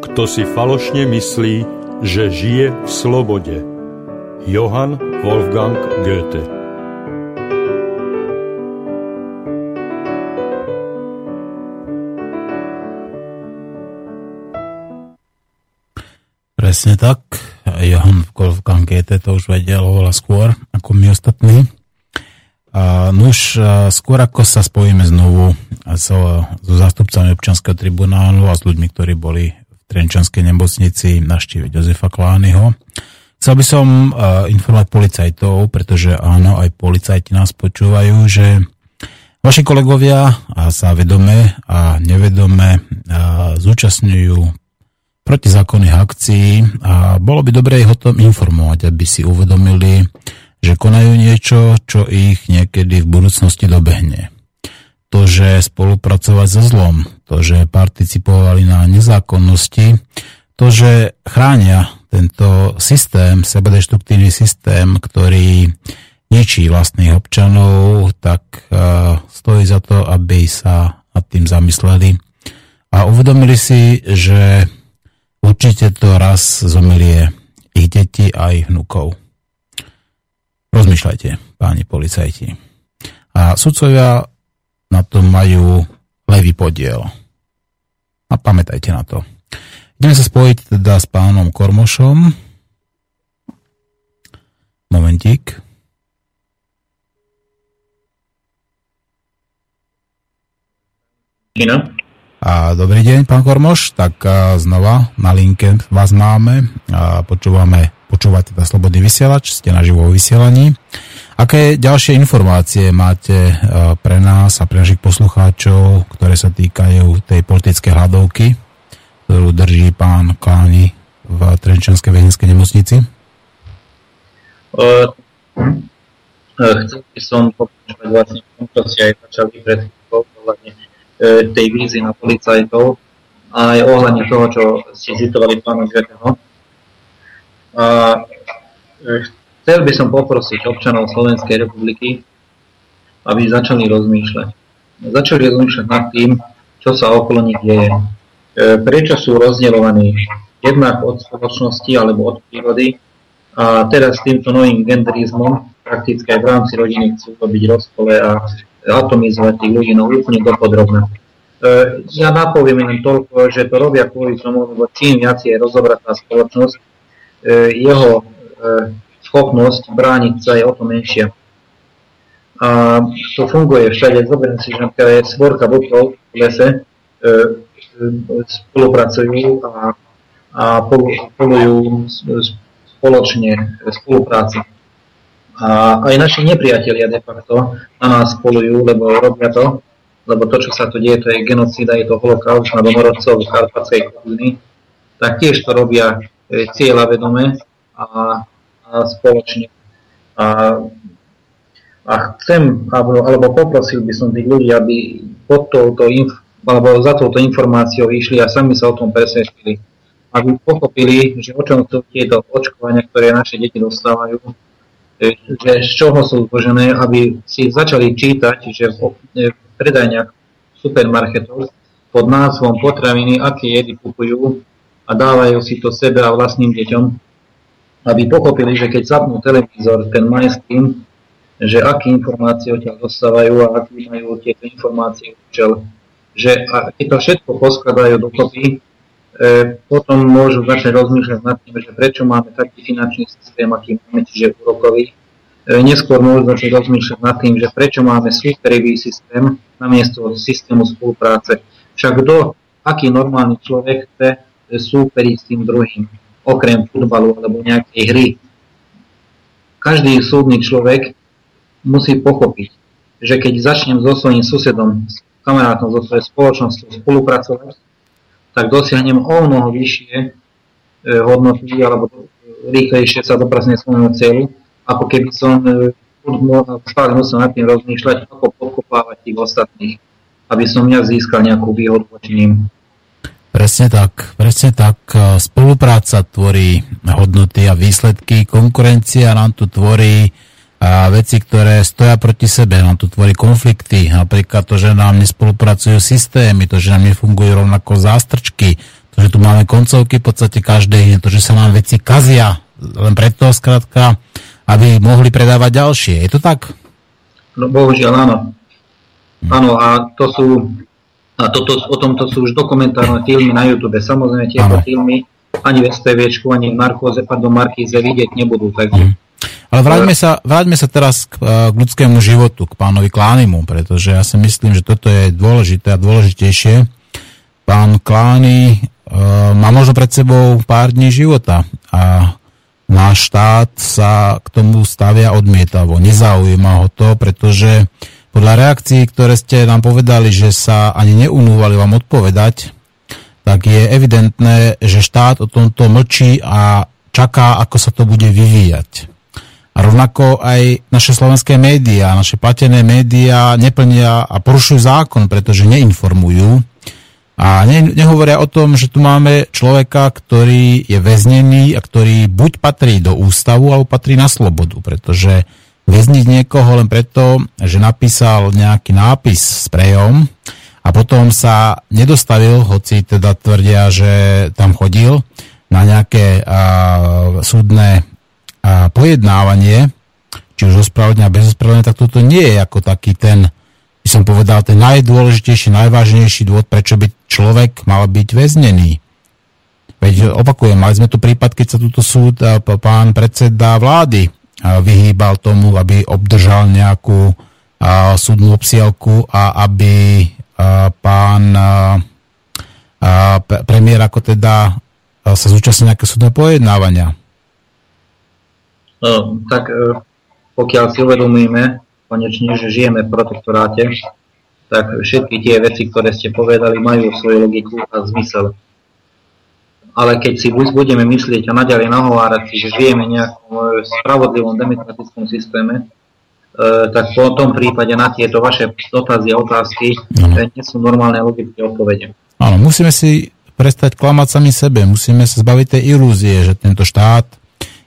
kto si falošne myslí, že žije v slobode. Johann Wolfgang Goethe Presne tak. Johann Wolfgang Goethe to už vedel oveľa skôr ako my ostatní. A, nuž, skôr ako sa spojíme znovu so, so zástupcami občanského tribunálu a s ľuďmi, ktorí boli v Trenčanskej nemocnici naštíviť Jozefa Klányho. Chcel by som uh, informovať policajtov, pretože áno, aj policajti nás počúvajú, že vaši kolegovia a sa vedome a nevedome uh, zúčastňujú protizákonných akcií a bolo by dobre ich o tom informovať, aby si uvedomili, že konajú niečo, čo ich niekedy v budúcnosti dobehne. To, že spolupracovať so zlom, to, že participovali na nezákonnosti, to, že chránia tento systém, sebedeštruktívny systém, ktorý ničí vlastných občanov, tak uh, stojí za to, aby sa nad tým zamysleli a uvedomili si, že určite to raz zomilie ich deti a ich vnúkov. Rozmýšľajte, páni policajti. A sudcovia na tom majú levý podiel. A pamätajte na to. Ideme sa spojiť teda s pánom Kormošom. Momentík. Ina. A dobrý deň, pán Kormoš. Tak a znova na linke vás máme. A počúvame Počúvate teda Slobodný vysielač, ste na živo vysielaní. Aké ďalšie informácie máte e, pre nás a pre našich poslucháčov, ktoré sa týkajú tej politickej hľadovky, ktorú drží pán Kláni v Trenčanskej vedenskej nemocnici? Uh, chcel by som pokračovať vlastne v tom, čo ste aj začali pred ohľadne tej vízy na policajtov a aj ohľadne toho, čo ste citovali pána Gretého a chcel by som poprosiť občanov Slovenskej republiky, aby začali rozmýšľať. Začali rozmýšľať nad tým, čo sa okolo nich deje. E, prečo sú rozdielovaní jednak od spoločnosti alebo od prírody a teraz s týmto novým genderizmom prakticky aj v rámci rodiny chcú robiť rozpole a atomizovať tých ľudí no úplne dopodrobne. E, ja napoviem len toľko, že to robia kvôli tomu, lebo čím viac je rozobratá spoločnosť, E, jeho schopnosť brániť sa je o to menšia. A to funguje všade. Zoberiem si, že napríklad je svorka vlkov v lese, e, spolupracujú a, a polujú spoločne spolupráci. A aj naši nepriatelia de facto na nás polujú, lebo robia to, lebo to, čo sa tu deje, to je genocída, je to holokaust na domorodcov v Karpatskej kolíny, tak tiež to robia E, cieľa vedome a spoločne. A, a chcem, alebo, alebo poprosil by som tých ľudí, aby pod touto inf- alebo za touto informáciou išli a sami sa o tom presvedčili. Aby pochopili, že o čom sú tieto očkovania, ktoré naše deti dostávajú, že z čoho sú zložené, aby si začali čítať, že v predajniach supermarketov pod názvom potraviny, aké jedy kupujú, a dávajú si to sebe a vlastným deťom, aby pochopili, že keď zapnú televízor, ten mainstream, že aké informácie odtiaľ dostávajú a aký majú tieto informácie účel. Že a keď to všetko poskladajú dokopy, e, potom môžu začať rozmýšľať nad tým, že prečo máme taký finančný systém, aký máme, čiže úrokový. E, neskôr môžu začať rozmýšľať nad tým, že prečo máme súperivý systém namiesto systému spolupráce. Však kto, aký normálny človek chce súperiť s tým druhým, okrem futbalu alebo nejakej hry. Každý súdny človek musí pochopiť, že keď začnem so svojím susedom, s kamarátom, so svojej spoločnosťou spolupracovať, tak dosiahnem o mnoho vyššie e, hodnoty alebo rýchlejšie sa dopracne svojmu cieľu, ako keby som e, musel nad tým rozmýšľať, ako podkopávať tých ostatných, aby som ja získal nejakú výhodu voči ním. Presne tak, presne tak. Spolupráca tvorí hodnoty a výsledky, konkurencia nám tu tvorí a veci, ktoré stoja proti sebe, nám tu tvorí konflikty, napríklad to, že nám nespolupracujú systémy, to, že nám nefungujú rovnako zástrčky, to, že tu máme koncovky v podstate každej, to, že sa nám veci kazia, len preto, skrátka, aby mohli predávať ďalšie. Je to tak? No bohužiaľ áno. Áno, a to sú, a toto, o tomto sú už dokumentárne filmy na YouTube. Samozrejme, tieto filmy ani v SPVčku, ani v narkóze, pardon, Markíze vidieť nebudú. Takže... Mm. Ale vráťme sa, vráťme sa teraz k, k ľudskému životu, k pánovi Klánimu, pretože ja si myslím, že toto je dôležité a dôležitejšie. Pán Klány e, má možno pred sebou pár dní života a náš štát sa k tomu stavia odmietavo. Nezaujíma ho to, pretože podľa reakcií, ktoré ste nám povedali, že sa ani neunúvali vám odpovedať, tak je evidentné, že štát o tomto mlčí a čaká, ako sa to bude vyvíjať. A rovnako aj naše slovenské médiá, naše platené médiá neplnia a porušujú zákon, pretože neinformujú a ne, nehovoria o tom, že tu máme človeka, ktorý je väznený a ktorý buď patrí do ústavu, alebo patrí na slobodu, pretože väzniť niekoho len preto, že napísal nejaký nápis s prejom a potom sa nedostavil, hoci teda tvrdia, že tam chodil na nejaké a, súdne a, pojednávanie, či už ospravedlňa bez ospravedlňa, tak toto nie je ako taký ten by som povedal, ten najdôležitejší, najvážnejší dôvod, prečo by človek mal byť väznený. Veď opakujem, mali sme tu prípad, keď sa túto súd pán predseda vlády vyhýbal tomu, aby obdržal nejakú súdnu obsielku a aby pán premiér ako teda sa zúčastnil nejaké súdne pojednávania. No, tak e, pokiaľ si uvedomíme, konečne, že žijeme v protektoráte, tak všetky tie veci, ktoré ste povedali, majú svoju logiku a zmysel. Ale keď si budeme myslieť a naďalej nahovárať si, že žijeme v nejakom e, spravodlivom demokratickom systéme, e, tak po tom prípade na tieto vaše dotazy a otázky ano. nie sú normálne logické odpovede. Áno, musíme si prestať klamať sami sebe, musíme sa zbaviť tej ilúzie, že tento štát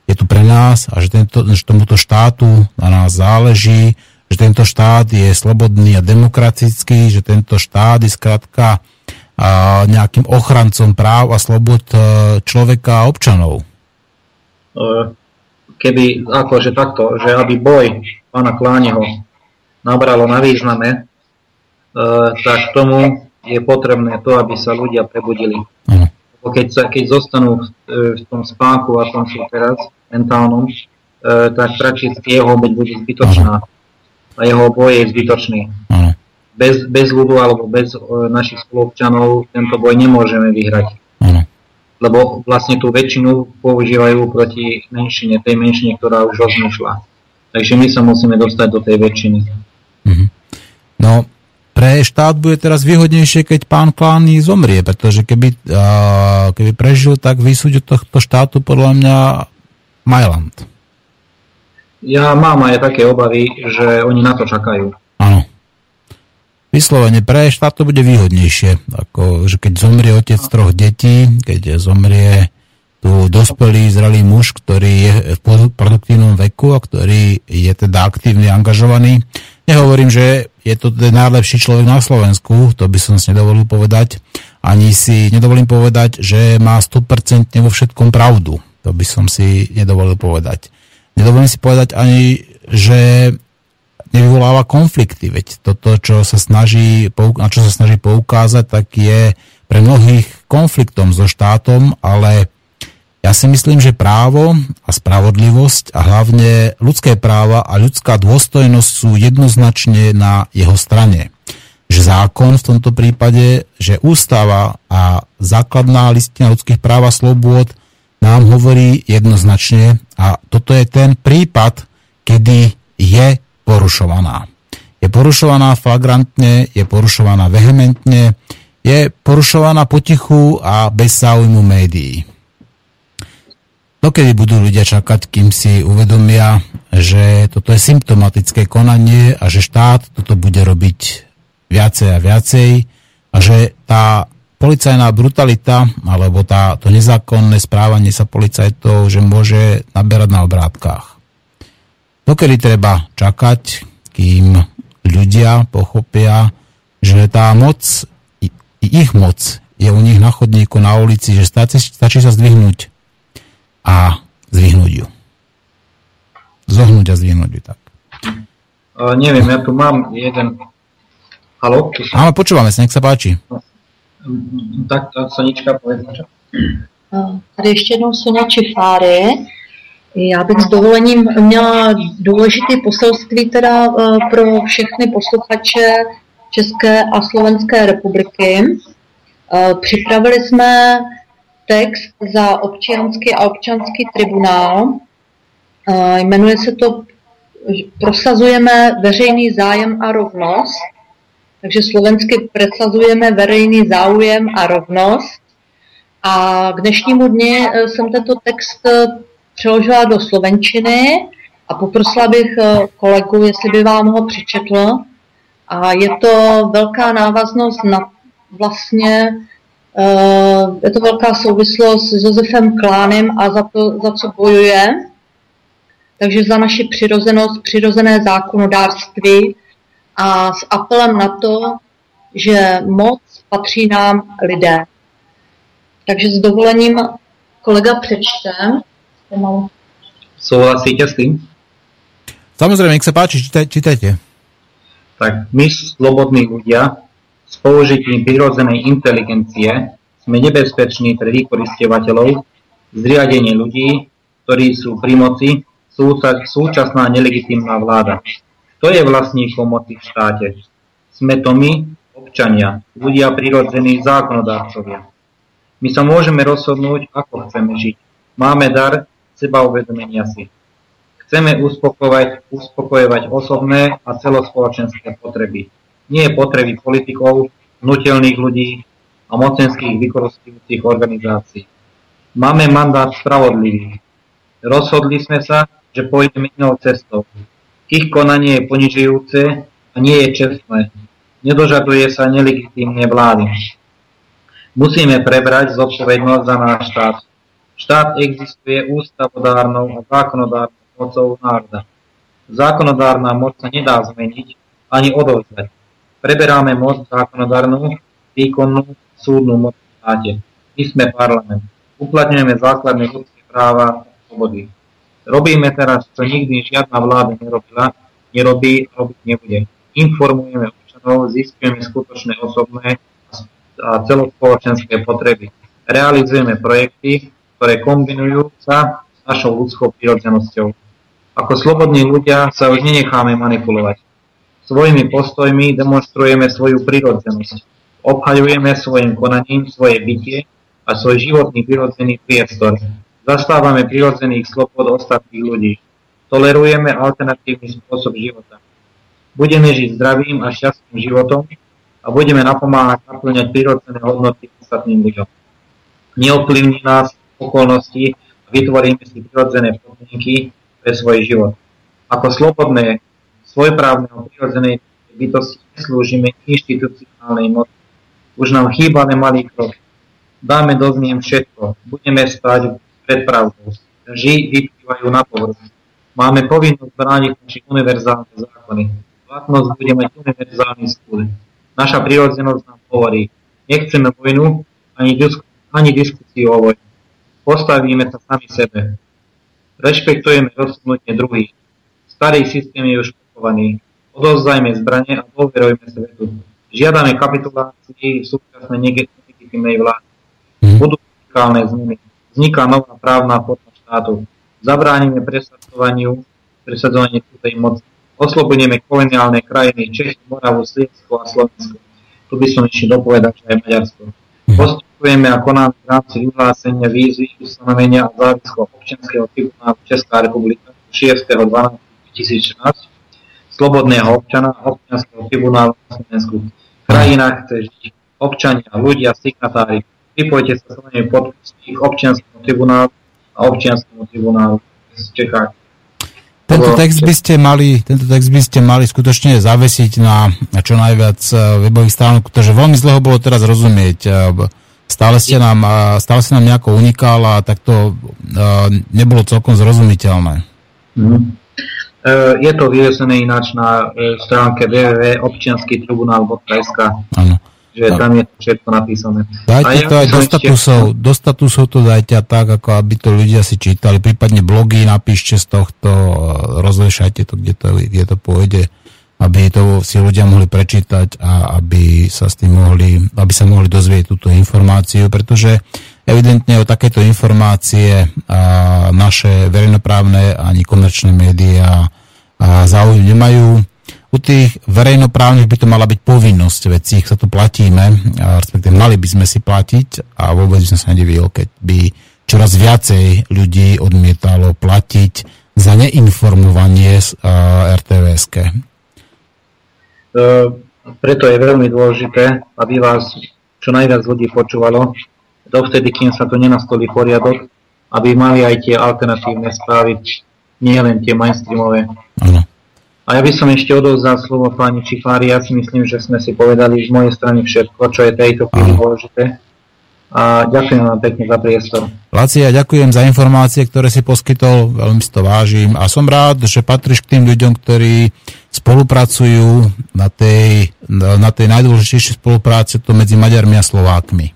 je tu pre nás a že, tento, že tomuto štátu na nás záleží, že tento štát je slobodný a demokratický, že tento štát je skrátka nejakým ochrancom práv a slobod e, človeka a občanov. E, keby akože takto, že aby boj pána Kláneho nabralo na význame, e, tak tomu je potrebné to, aby sa ľudia prebudili. Uh-huh. Keď, sa, keď zostanú v, v tom spánku, a tom sú teraz, mentálnom, tak prakticky jeho obeď bude zbytočná. A jeho boj je zbytočný. Uh-huh. Bez, bez ľudu alebo bez uh, našich spolupčanov tento boj nemôžeme vyhrať. Uh-huh. Lebo vlastne tú väčšinu používajú proti menšine, tej menšine, ktorá už rozmýšľa. Takže my sa musíme dostať do tej väčšiny. Uh-huh. No, pre štát bude teraz výhodnejšie, keď pán Klány zomrie, pretože keby, uh, keby prežil, tak vysúdiť tohto štátu podľa mňa Majland. Ja mám aj také obavy, že oni na to čakajú. Vyslovene pre štát to bude výhodnejšie, ako že keď zomrie otec troch detí, keď zomrie tu dospelý, zrelý muž, ktorý je v produktívnom veku a ktorý je teda aktívne angažovaný. Nehovorím, že je to ten najlepší človek na Slovensku, to by som si nedovolil povedať. Ani si nedovolím povedať, že má 100% vo všetkom pravdu. To by som si nedovolil povedať. Nedovolím si povedať ani, že nevyvoláva konflikty, veď toto, čo sa snaží, na čo sa snaží poukázať, tak je pre mnohých konfliktom so štátom, ale ja si myslím, že právo a spravodlivosť a hlavne ľudské práva a ľudská dôstojnosť sú jednoznačne na jeho strane. Že zákon v tomto prípade, že ústava a základná listina ľudských práv a slobôd nám hovorí jednoznačne a toto je ten prípad, kedy je porušovaná. Je porušovaná flagrantne, je porušovaná vehementne, je porušovaná potichu a bez záujmu médií. Dokedy budú ľudia čakať, kým si uvedomia, že toto je symptomatické konanie a že štát toto bude robiť viacej a viacej a že tá policajná brutalita alebo tá, to nezákonné správanie sa policajtov, že môže naberať na obrátkách. Dokedy treba čakať, kým ľudia pochopia, že tá moc, ich moc je u nich na chodníku, na ulici, že stačí, stačí sa zdvihnúť a zdvihnúť ju. Zohnúť a zdvihnúť ju tak. Uh, neviem, ja tu mám jeden... Halo? Áno, počúvame sa, nech sa páči. Tak, tak Sonička, povedz. Tady ještě jednou Sonja Čifáry. Já bych s dovolením měla důležité poselství teda eh, pro všechny posluchače České a Slovenské republiky. Eh, připravili jsme text za občianský a občanský tribunál. Eh, jmenuje se to Prosazujeme veřejný zájem a rovnost. Takže slovensky presazujeme veřejný záujem a rovnost. A k dnešnímu dni jsem tento text přeložila do slovenčiny a poprosila bych eh, kolegu, jestli by vám ho přečetl. A je to velká návaznost na vlastně, eh, je to velká souvislost s Josefem Klánem a za to, za co bojuje. Takže za naši přirozenost, přirozené zákonodárství a s apelem na to, že moc patří nám lidé. Takže s dovolením kolega přečte pomalu. Súhlasíte s tým? Samozrejme, nech sa páči, čítaj, čítajte. Tak my, slobodní ľudia, s použitím prirodzenej inteligencie sme nebezpeční pre vykoristovateľov, zriadenie ľudí, ktorí sú pri moci, súčasná nelegitímna vláda. Kto je vlastníkom moci v štáte? Sme to my, občania, ľudia prirodzení zákonodárcovia. My sa môžeme rozhodnúť, ako chceme žiť. Máme dar seba uvedomenia si. Chceme uspokojovať, uspokojovať osobné a celospoločenské potreby. Nie potreby politikov, nutelných ľudí a mocenských vykoristujúcich organizácií. Máme mandát spravodlivý. Rozhodli sme sa, že pôjdeme inou cestou. Ich konanie je ponižujúce a nie je čestné. Nedožaduje sa nelegitímne vlády. Musíme prebrať zodpovednosť za náš štát. Štát existuje ústavodárnou a zákonodárnou mocou národa. Zákonodárna moc sa nedá zmeniť ani odovzdať. Preberáme moc zákonodárnu, výkonnú, súdnu moc v štáte. My sme parlament. Uplatňujeme základné ľudské práva a slobody. Robíme teraz, čo nikdy žiadna vláda nerobila, nerobí a robiť nebude. Informujeme občanov, zistujeme skutočné osobné a celospoločenské potreby. Realizujeme projekty, ktoré kombinujú sa s našou ľudskou prírodzenosťou. Ako slobodní ľudia sa už nenecháme manipulovať. Svojimi postojmi demonstrujeme svoju prírodzenosť. Obhajujeme svojim konaním svoje bytie a svoj životný prirodzený priestor. Zastávame prirodzených slobod ostatných ľudí. Tolerujeme alternatívny spôsob života. Budeme žiť zdravým a šťastným životom a budeme napomáhať naplňať prirodzené hodnoty ostatným ľuďom. Neovplyvní nás okolností a vytvoríme si prirodzené podmienky pre svoj život. Ako slobodné, svojprávneho prirodzenej bytosti neslúžime inštitucionálnej moci. Už nám chýba len malý krok. Dáme do zmien všetko. Budeme stať pred pravdou. Ži vyplývajú na povrch. Máme povinnosť brániť naše univerzálne zákony. Platnosť bude mať univerzálny súd. Naša prirodzenosť nám hovorí, nechceme vojnu ani, disk- ani diskusiu o vojne. Postavíme sa sami sebe. Rešpektujeme rozhodnutie druhých. Starý systém je už pochovaný. Odozdajme zbranie a dôverujme svetu. Žiadame kapitulácii súčasnej nelegitimnej vlády. Mhm. Budú radikálne zmeny. Vzniká nová právna forma štátu. Zabránime presadzovaniu, presadzovanie tútej moci. Oslobodíme koloniálne krajiny Čechy, Moravu, Sliesko a Slovensko. Tu by som ešte dopovedal, že aj Maďarsko. Mhm. Pracujeme a konáme v rámci vyhlásenia výzvy ustanovenia a závislého občianského tribunálu Česká republika 6.12.2016 slobodného občana občianského tribunálu na Slovensku. V krajinách žiť občania, ľudia, signatári. Pripojte sa s nami podpisy občianského tribunálu a občianskému tribunálu v Čechách. Tento text by ste mali, tento text by ste mali skutočne zavesiť na, na čo najviac eh, webových stránok, pretože veľmi zle ho bolo teraz rozumieť. Eh, stále ste nám, stále ste nám nejako unikal a tak to nebolo celkom zrozumiteľné. Mm. je to vyvesené ináč na stránke www.občianskytribunál.sk. Áno že tak. tam je všetko napísané. Dajte ja to aj do statusov, ešte... do statusov to dajte a tak, ako aby to ľudia si čítali, prípadne blogy napíšte z tohto, rozvešajte to, kde to, kde to pôjde, aby to si ľudia mohli prečítať a aby sa s tým mohli, aby sa mohli dozvieť túto informáciu, pretože evidentne o takéto informácie a naše verejnoprávne ani komerčné médiá záujem nemajú u tých verejnoprávnych by to mala byť povinnosť, ich sa to platíme, respektíve mali by sme si platiť a vôbec by som sa nedivil, keď by čoraz viacej ľudí odmietalo platiť za neinformovanie z RTVSK. E, preto je veľmi dôležité, aby vás čo najviac ľudí počúvalo, dovtedy, kým sa to nenastolí poriadok, aby mali aj tie alternatívne správy, nie len tie mainstreamové. Ano. A ja by som ešte odovzdal slovo pani Čifári. Ja si myslím, že sme si povedali z mojej strany všetko, čo je tejto chvíli dôležité. A ďakujem vám pekne za priestor. Lacia, ďakujem za informácie, ktoré si poskytol, veľmi si to vážim a som rád, že patríš k tým ľuďom, ktorí spolupracujú na tej, na tej najdôležitejšej spolupráce to medzi Maďarmi a Slovákmi.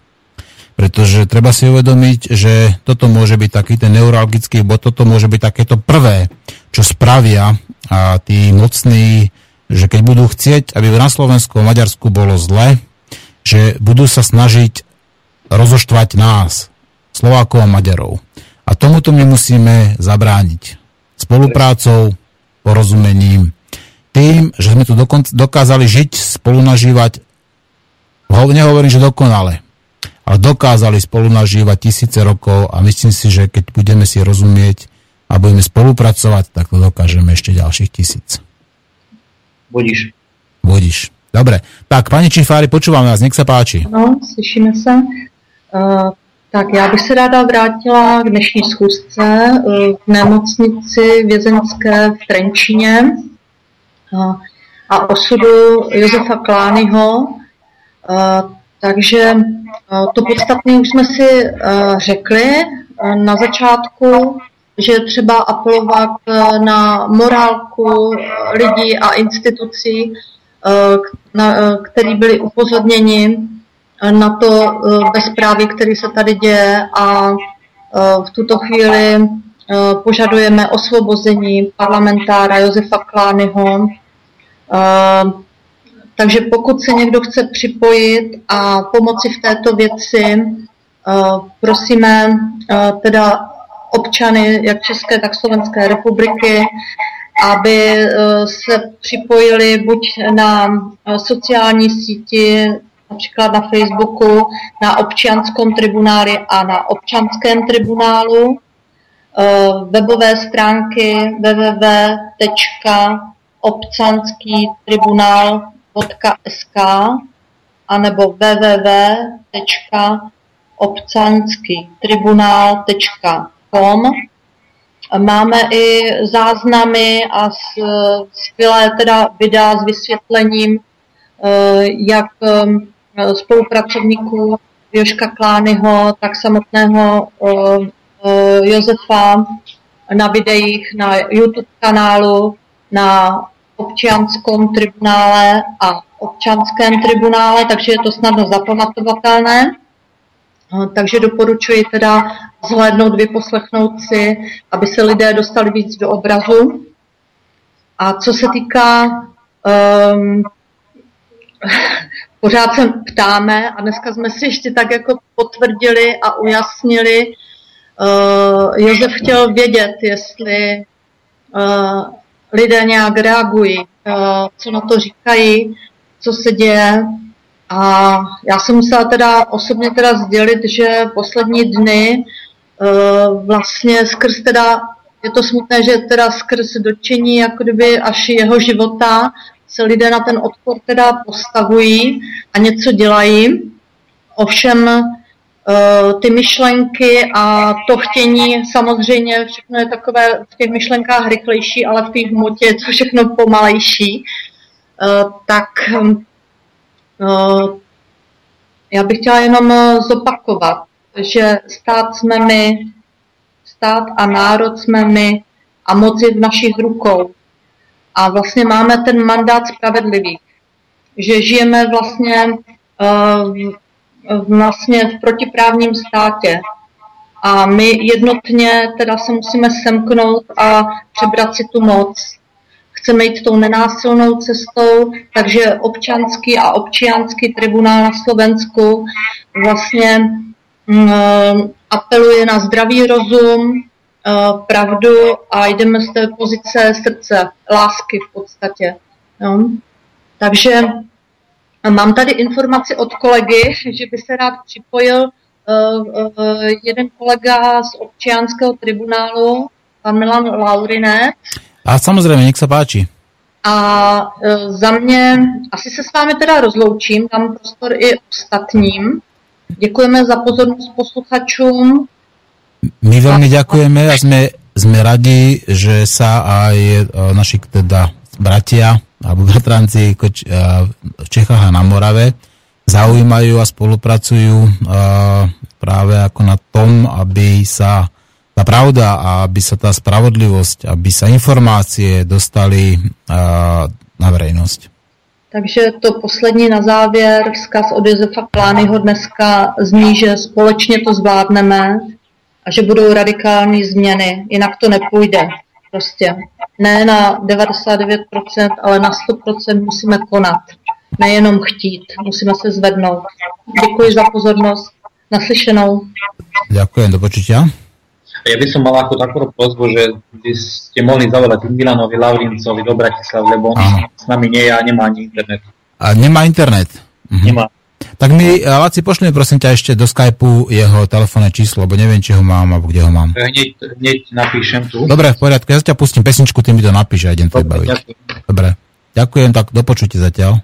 Pretože treba si uvedomiť, že toto môže byť taký ten neuralgický bod, toto môže byť takéto prvé, čo spravia a tí mocní, že keď budú chcieť, aby na Slovensku a Maďarsku bolo zle, že budú sa snažiť rozoštvať nás, Slovákov a Maďarov. A tomuto my musíme zabrániť. Spoluprácou, porozumením, tým, že sme tu dokázali žiť, spolunažívať, nehovorím, že dokonale, ale dokázali spolunažívať tisíce rokov a myslím si, že keď budeme si rozumieť, a budeme spolupracovať, tak to dokážeme ešte ďalších tisíc. Budíš. Budíš. Dobre. Tak, pani Čifári, počúvame vás, nech sa páči. No, slyšíme se. Uh, tak já bych se ráda vrátila k dnešní schůzce uh, v nemocnici vězenské v Trenčíně uh, a osudu Josefa Klányho. Uh, takže to podstatné už jsme si řekli na začátku že třeba apelovat eh, na morálku lidí a institucí, eh, eh, který byli upozorněni na to bezpráví, který se tady děje a v tuto chvíli požadujeme osvobození parlamentára Josefa Klányho. Takže pokud se někdo chce připojit a pomoci v této věci, prosíme teda občany jak České, tak Slovenské republiky, aby eh, se připojili buď na eh, sociální síti, například na Facebooku, na občanskom tribunáli a na občanském tribunálu, eh, webové stránky www.obcanskýtribunál.sk anebo www.obcanskýtribunál.com kom. Máme i záznamy a skvělé teda videa s vysvětlením, eh, jak eh, spolupracovníků Joška Klányho, tak samotného eh, Josefa na videích na YouTube kanálu, na občanskom tribunále a občanském tribunále, takže je to snadno zapamatovatelné. Takže doporučuji teda zhlédnout, vyposlechnout si, aby se lidé dostali víc do obrazu. A co se týká, um, pořád se ptáme a dneska jsme si ještě tak jako potvrdili a ujasnili, uh, Josef chtěl vědět, jestli uh, lidé nějak reagují, uh, co na to říkají, co se děje, a já jsem musela teda osobně teda sdělit, že poslední dny vlastně skrz teda, je to smutné, že teda skrz dočení jako kdyby až jeho života se lidé na ten odpor teda postavují a něco dělají. Ovšem uh, ty myšlenky a to chtění, samozřejmě všechno je takové v těch myšlenkách rychlejší, ale v té hmotě je to všechno pomalejší. Uh, tak já bych chtěla jenom eh, zopakovat, že stát jsme my, stát a národ jsme my a moc je v našich rukou. a vlastně máme ten mandát spravedlivý, že žijeme vlastně, uh, vlastně v protiprávním státě a my jednotně teda se musíme semknout a přebrat si tu moc. Chceme jít tou nenásilnou cestou, takže občanský a občianský tribunál na Slovensku vlastně apeluje na zdravý rozum, uh, pravdu a jdeme z té pozice srdce, lásky v podstatě. Jo? Takže mám tady informaci od kolegy, že by se rád připojil uh, jeden kolega z občianského tribunálu, pan Milan Laurinec. A samozřejmě, nech se páči. A za mě, asi se s vámi teda rozloučím, dám prostor i ostatním. Děkujeme za pozornost posluchačům. My veľmi ďakujeme a sme, sme radi, že sa aj e, naši teda bratia alebo bratranci e, v Čechách a na Morave zaujímajú a spolupracujú e, práve ako na tom, aby sa tá pravda a aby sa tá spravodlivosť, aby sa informácie dostali na verejnosť. Takže to poslední na závěr, vzkaz od Josefa Klányho dneska zní, že společně to zvládneme, a že budou radikální změny, jinak to nepůjde. Prostě ne na 99%, ale na 100% musíme konat. Nejenom chtít, musíme se zvednout. Děkuji za pozornost. Naslyšenou. Ďakujem, do počutia. Ja by som mal ako takú pozbu, že by ste mohli zavolať Milanovi Lavrincovi do Bratislav, lebo on s nami nie je a nemá ani internet. A nemá internet? Mhm. Nemá. Tak mi, Laci, pošli prosím ťa ešte do Skypeu jeho telefónne číslo, lebo neviem, či ho mám, alebo kde ho mám. Hneď, hneď napíšem tu. Dobre, v poriadku, ja ťa pustím pesničku, ty mi to napíš a idem to baviť. Dobre, ďakujem, tak do počutia zatiaľ.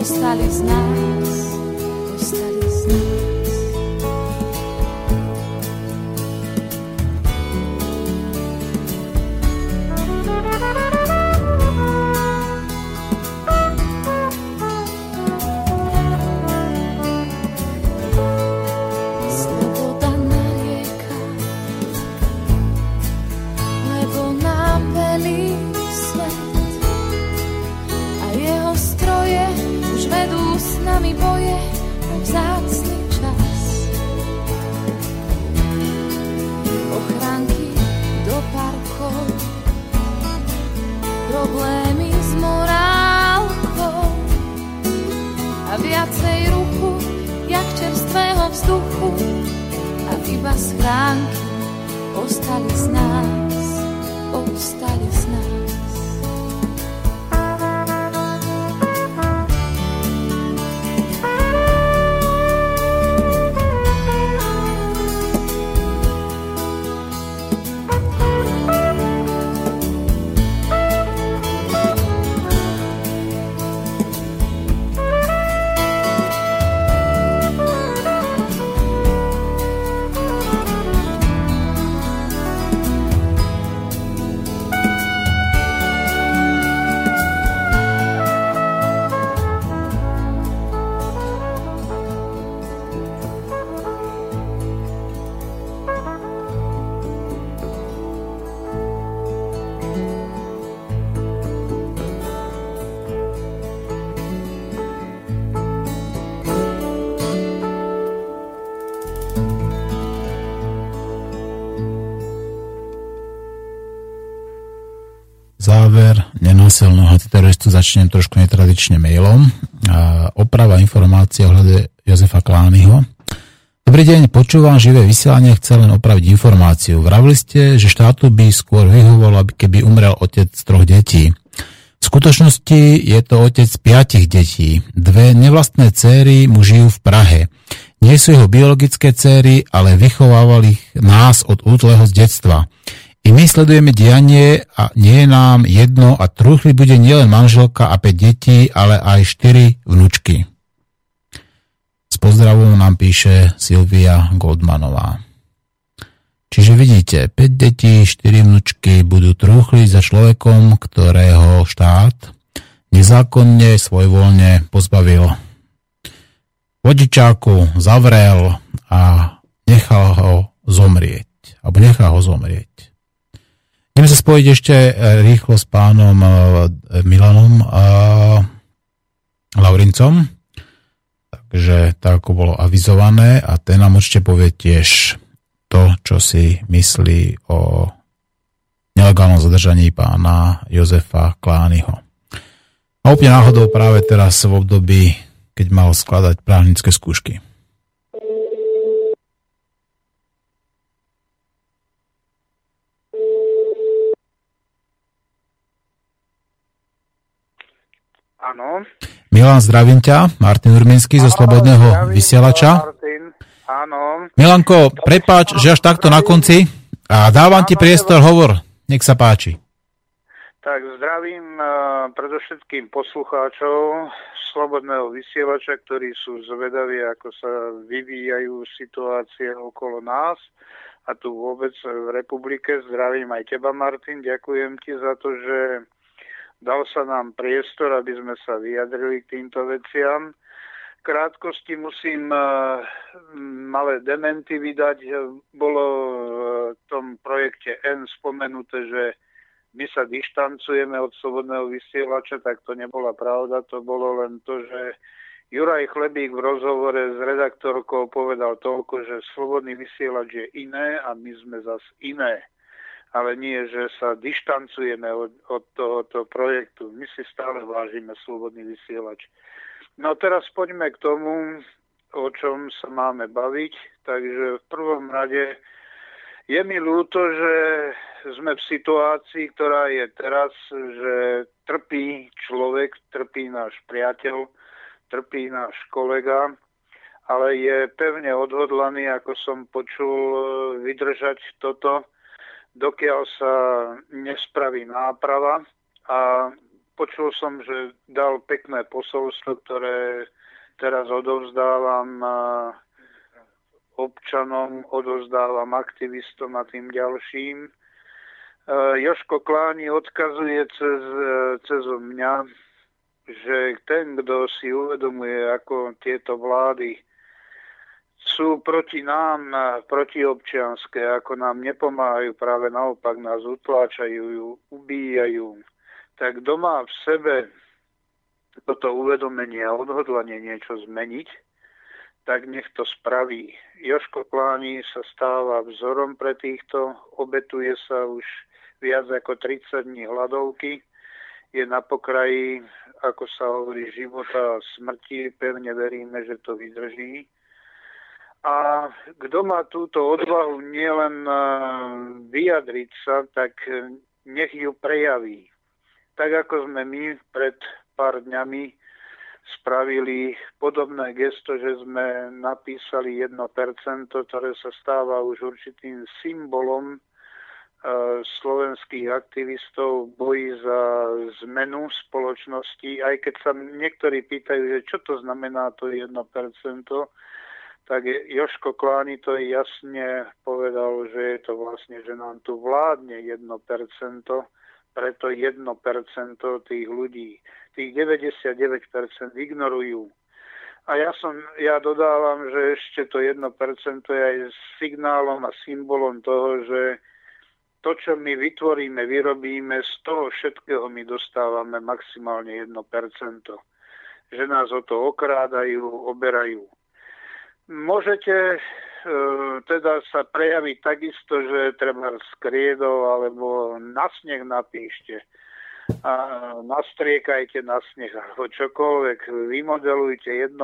aos talismãs. Nenásilného teroristu začnem trošku netradične mailom. Oprava informácie ohľade Jozefa Klányho. Dobrý deň, počúvam živé vysielanie, chcem len opraviť informáciu. Vravili ste, že štátu by skôr vyhovovalo, keby umrel otec troch detí. V skutočnosti je to otec piatich detí. Dve nevlastné céry mu žijú v Prahe. Nie sú jeho biologické céry, ale vychovávali nás od útleho z detstva. I my sledujeme dianie a nie je nám jedno a truchli bude nielen manželka a 5 detí, ale aj 4 vnúčky. S pozdravom nám píše Silvia Goldmanová. Čiže vidíte, 5 detí, 4 vnúčky budú trúchli za človekom, ktorého štát nezákonne, svojvoľne pozbavil vodičáku, zavrel a nechal ho zomrieť. Alebo nechal ho zomrieť. Ideme sa spojiť ešte e, rýchlo s pánom e, Milanom a Laurincom. Takže tak ako bolo avizované a ten nám určite povie tiež to, čo si myslí o nelegálnom zadržaní pána Jozefa Klányho. A úplne náhodou práve teraz v období, keď mal skladať právnické skúšky. Áno. Milan, zdravím ťa. Martin Urminský zo Slobodného vysielača. Martin. Áno. Milanko, prepáč, že až takto na konci a dávam ti priestor, hovor. Nech sa páči. Tak zdravím uh, predovšetkým poslucháčov Slobodného vysielača, ktorí sú zvedaví, ako sa vyvíjajú situácie okolo nás a tu vôbec v republike. Zdravím aj teba, Martin. Ďakujem ti za to, že Dal sa nám priestor, aby sme sa vyjadrili k týmto veciam. Krátkosti musím uh, malé dementy vydať. Bolo v tom projekte N spomenuté, že my sa dištancujeme od slobodného vysielača, tak to nebola pravda. To bolo len to, že Juraj Chlebík v rozhovore s redaktorkou povedal toľko, že slobodný vysielač je iné a my sme zas iné ale nie, že sa dištancujeme od, od tohoto projektu. My si stále vážime slobodný vysielač. No teraz poďme k tomu, o čom sa máme baviť. Takže v prvom rade je mi ľúto, že sme v situácii, ktorá je teraz, že trpí človek, trpí náš priateľ, trpí náš kolega, ale je pevne odhodlaný, ako som počul, vydržať toto dokiaľ sa nespraví náprava a počul som, že dal pekné posolstvo, ktoré teraz odovzdávam občanom, odovzdávam aktivistom a tým ďalším. Joško Kláni odkazuje cez, cez mňa, že ten, kto si uvedomuje, ako tieto vlády sú proti nám protiobčianské, ako nám nepomáhajú, práve naopak nás utláčajú, ubíjajú, tak doma v sebe toto uvedomenie a odhodlanie niečo zmeniť, tak nech to spraví. Joško Kláni sa stáva vzorom pre týchto, obetuje sa už viac ako 30 dní hladovky, je na pokraji, ako sa hovorí, života a smrti. Pevne veríme, že to vydrží. A kto má túto odvahu nielen eh, vyjadriť sa, tak nech ju prejaví. Tak ako sme my pred pár dňami spravili podobné gesto, že sme napísali 1%, ktoré sa stáva už určitým symbolom E, slovenských aktivistov boji za zmenu spoločnosti, aj keď sa niektorí pýtajú, že čo to znamená to 1%, tak Joško Kláni to jasne povedal, že je to vlastne, že nám tu vládne 1%, preto 1% tých ľudí, tých 99% ignorujú. A ja, som, ja dodávam, že ešte to 1% je aj signálom a symbolom toho, že to, čo my vytvoríme, vyrobíme, z toho všetkého my dostávame maximálne 1%. Že nás o to okrádajú, oberajú. Môžete e, teda sa prejaviť takisto, že treba skriedov alebo na sneh napíšte a nastriekajte na sneh alebo čokoľvek, vymodelujte 1%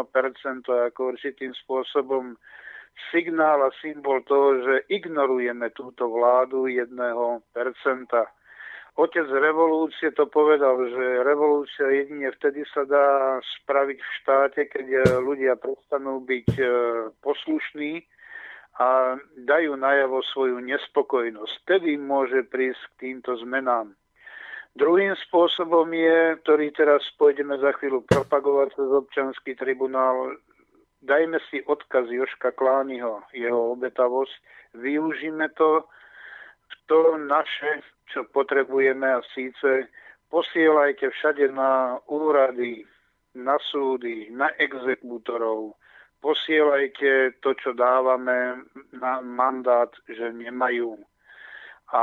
ako určitým spôsobom signál a symbol toho, že ignorujeme túto vládu jedného percenta. Otec revolúcie to povedal, že revolúcia jedine vtedy sa dá spraviť v štáte, keď ľudia prestanú byť e, poslušní a dajú najavo svoju nespokojnosť. Vtedy môže prísť k týmto zmenám. Druhým spôsobom je, ktorý teraz pôjdeme za chvíľu propagovať cez občanský tribunál, dajme si odkaz Joška Klániho, jeho obetavosť, využíme to, to naše, čo potrebujeme a síce posielajte všade na úrady, na súdy, na exekútorov, posielajte to, čo dávame na mandát, že nemajú. A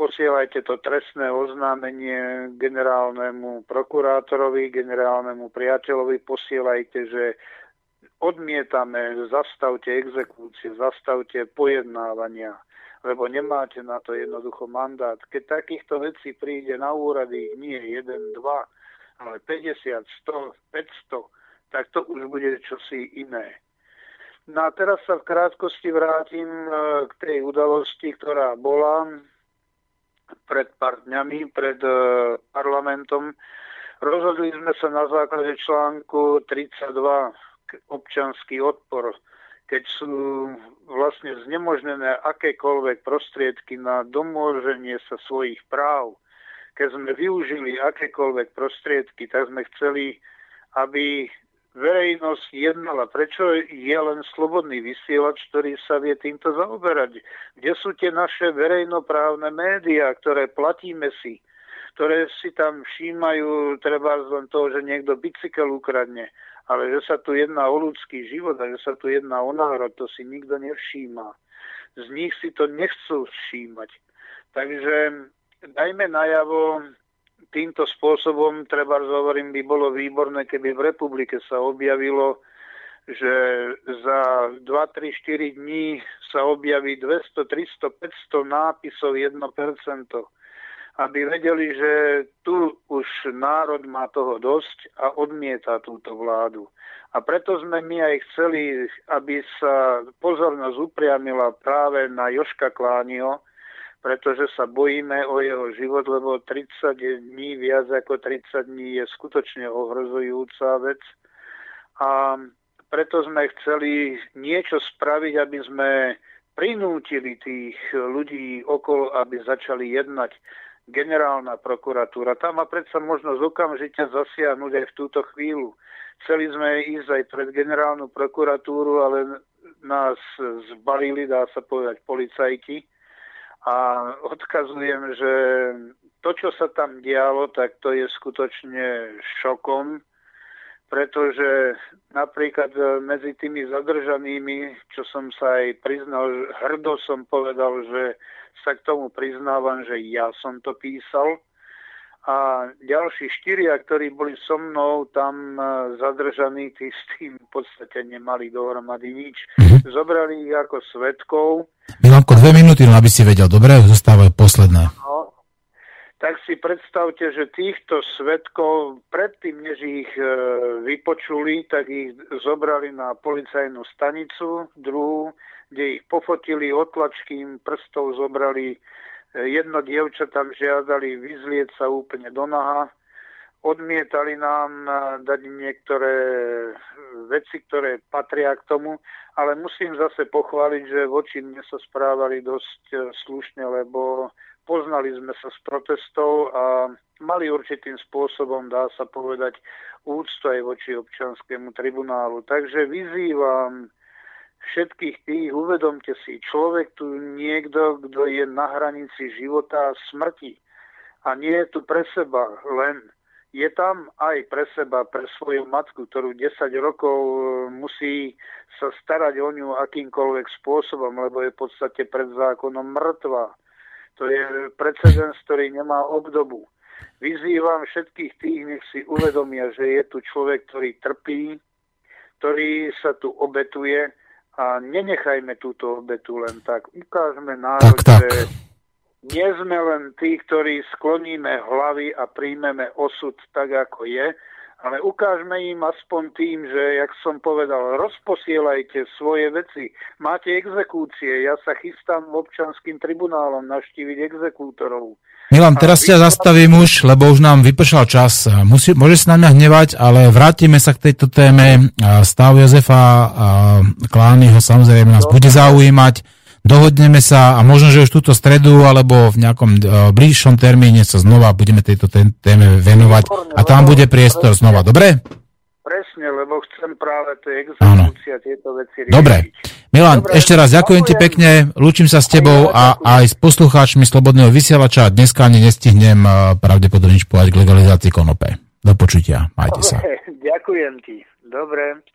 posielajte to trestné oznámenie generálnemu prokurátorovi, generálnemu priateľovi, posielajte, že odmietame, zastavte exekúcie, zastavte pojednávania, lebo nemáte na to jednoducho mandát. Keď takýchto vecí príde na úrady nie 1, 2, ale 50, 100, 500, tak to už bude čosi iné. No a teraz sa v krátkosti vrátim e, k tej udalosti, ktorá bola pred pár dňami pred e, parlamentom. Rozhodli sme sa na základe článku 32 občanský odpor, keď sú vlastne znemožnené akékoľvek prostriedky na domôženie sa svojich práv, keď sme využili akékoľvek prostriedky, tak sme chceli, aby verejnosť jednala. Prečo je len slobodný vysielač, ktorý sa vie týmto zaoberať? Kde sú tie naše verejnoprávne médiá, ktoré platíme si, ktoré si tam všímajú treba len toho, že niekto bicykel ukradne ale že sa tu jedná o ľudský život a že sa tu jedná o národ, to si nikto nevšíma. Z nich si to nechcú všímať. Takže dajme najavo týmto spôsobom, treba hovorím, by bolo výborné, keby v republike sa objavilo, že za 2, 3, 4 dní sa objaví 200, 300, 500 nápisov 1% aby vedeli, že tu už národ má toho dosť a odmieta túto vládu. A preto sme my aj chceli, aby sa pozornosť upriamila práve na Joška Klánio, pretože sa bojíme o jeho život, lebo 30 dní, viac ako 30 dní je skutočne ohrozujúca vec. A preto sme chceli niečo spraviť, aby sme prinútili tých ľudí okolo, aby začali jednať generálna prokuratúra. Tam má predsa možnosť okamžite zasiahnuť aj v túto chvíľu. Chceli sme ísť aj pred generálnu prokuratúru, ale nás zbalili, dá sa povedať, policajti. A odkazujem, že to, čo sa tam dialo, tak to je skutočne šokom pretože napríklad medzi tými zadržanými, čo som sa aj priznal, hrdo som povedal, že sa k tomu priznávam, že ja som to písal a ďalší štyria, ktorí boli so mnou tam e, zadržaní, tí s tým v podstate nemali dohromady nič. Mm-hmm. Zobrali ich ako svetkov. Milanko, dve minúty, no aby si vedel. Dobre, zostávajú posledné. No, tak si predstavte, že týchto svetkov predtým, než ich e, vypočuli, tak ich zobrali na policajnú stanicu, druhú, kde ich pofotili, otlačky im prstov zobrali Jedno dievča tam žiadali vyzlieť sa úplne do naha. Odmietali nám eh, dať niektoré veci, ktoré patria k tomu, ale musím zase pochváliť, že voči mne sa správali dosť slušne, lebo poznali sme sa z protestov a mali určitým spôsobom, dá sa povedať, úctu aj voči občanskému tribunálu. Takže vyzývam všetkých tých, uvedomte si, človek tu niekto, kto je na hranici života a smrti. A nie je tu pre seba len. Je tam aj pre seba, pre svoju matku, ktorú 10 rokov e, musí sa starať o ňu akýmkoľvek spôsobom, lebo je v podstate pred zákonom mŕtva. To je precedens, ktorý nemá obdobu. Vyzývam všetkých tých, nech si uvedomia, že je tu človek, ktorý trpí, ktorý sa tu obetuje a nenechajme túto obetu len tak. Ukážme národ, tak, tak. že nie sme len tí, ktorí skloníme hlavy a príjmeme osud tak, ako je, ale ukážme im aspoň tým, že, jak som povedal, rozposielajte svoje veci. Máte exekúcie, ja sa chystám občanským tribunálom navštíviť exekútorov. Milan, teraz ťa zastavím už, lebo už nám vypršal čas. Musí, môže sa na mňa hnevať, ale vrátime sa k tejto téme. Stav Jozefa a Klányho samozrejme nás bude zaujímať. Dohodneme sa a možno, že už túto stredu alebo v nejakom uh, bližšom termíne sa znova budeme tejto téme venovať a tam bude priestor znova. Dobre? Presne, lebo chcem práve tie exekúcie a tieto veci riešiť. Dobre. Milan, Dobre, ešte raz ďakujem ti pekne, lúčim sa s tebou a aj s poslucháčmi Slobodného vysielača. Dneska ani nestihnem pravdepodobne nič povedať k legalizácii konope. Do počutia, majte sa. Ďakujem ti. Dobre.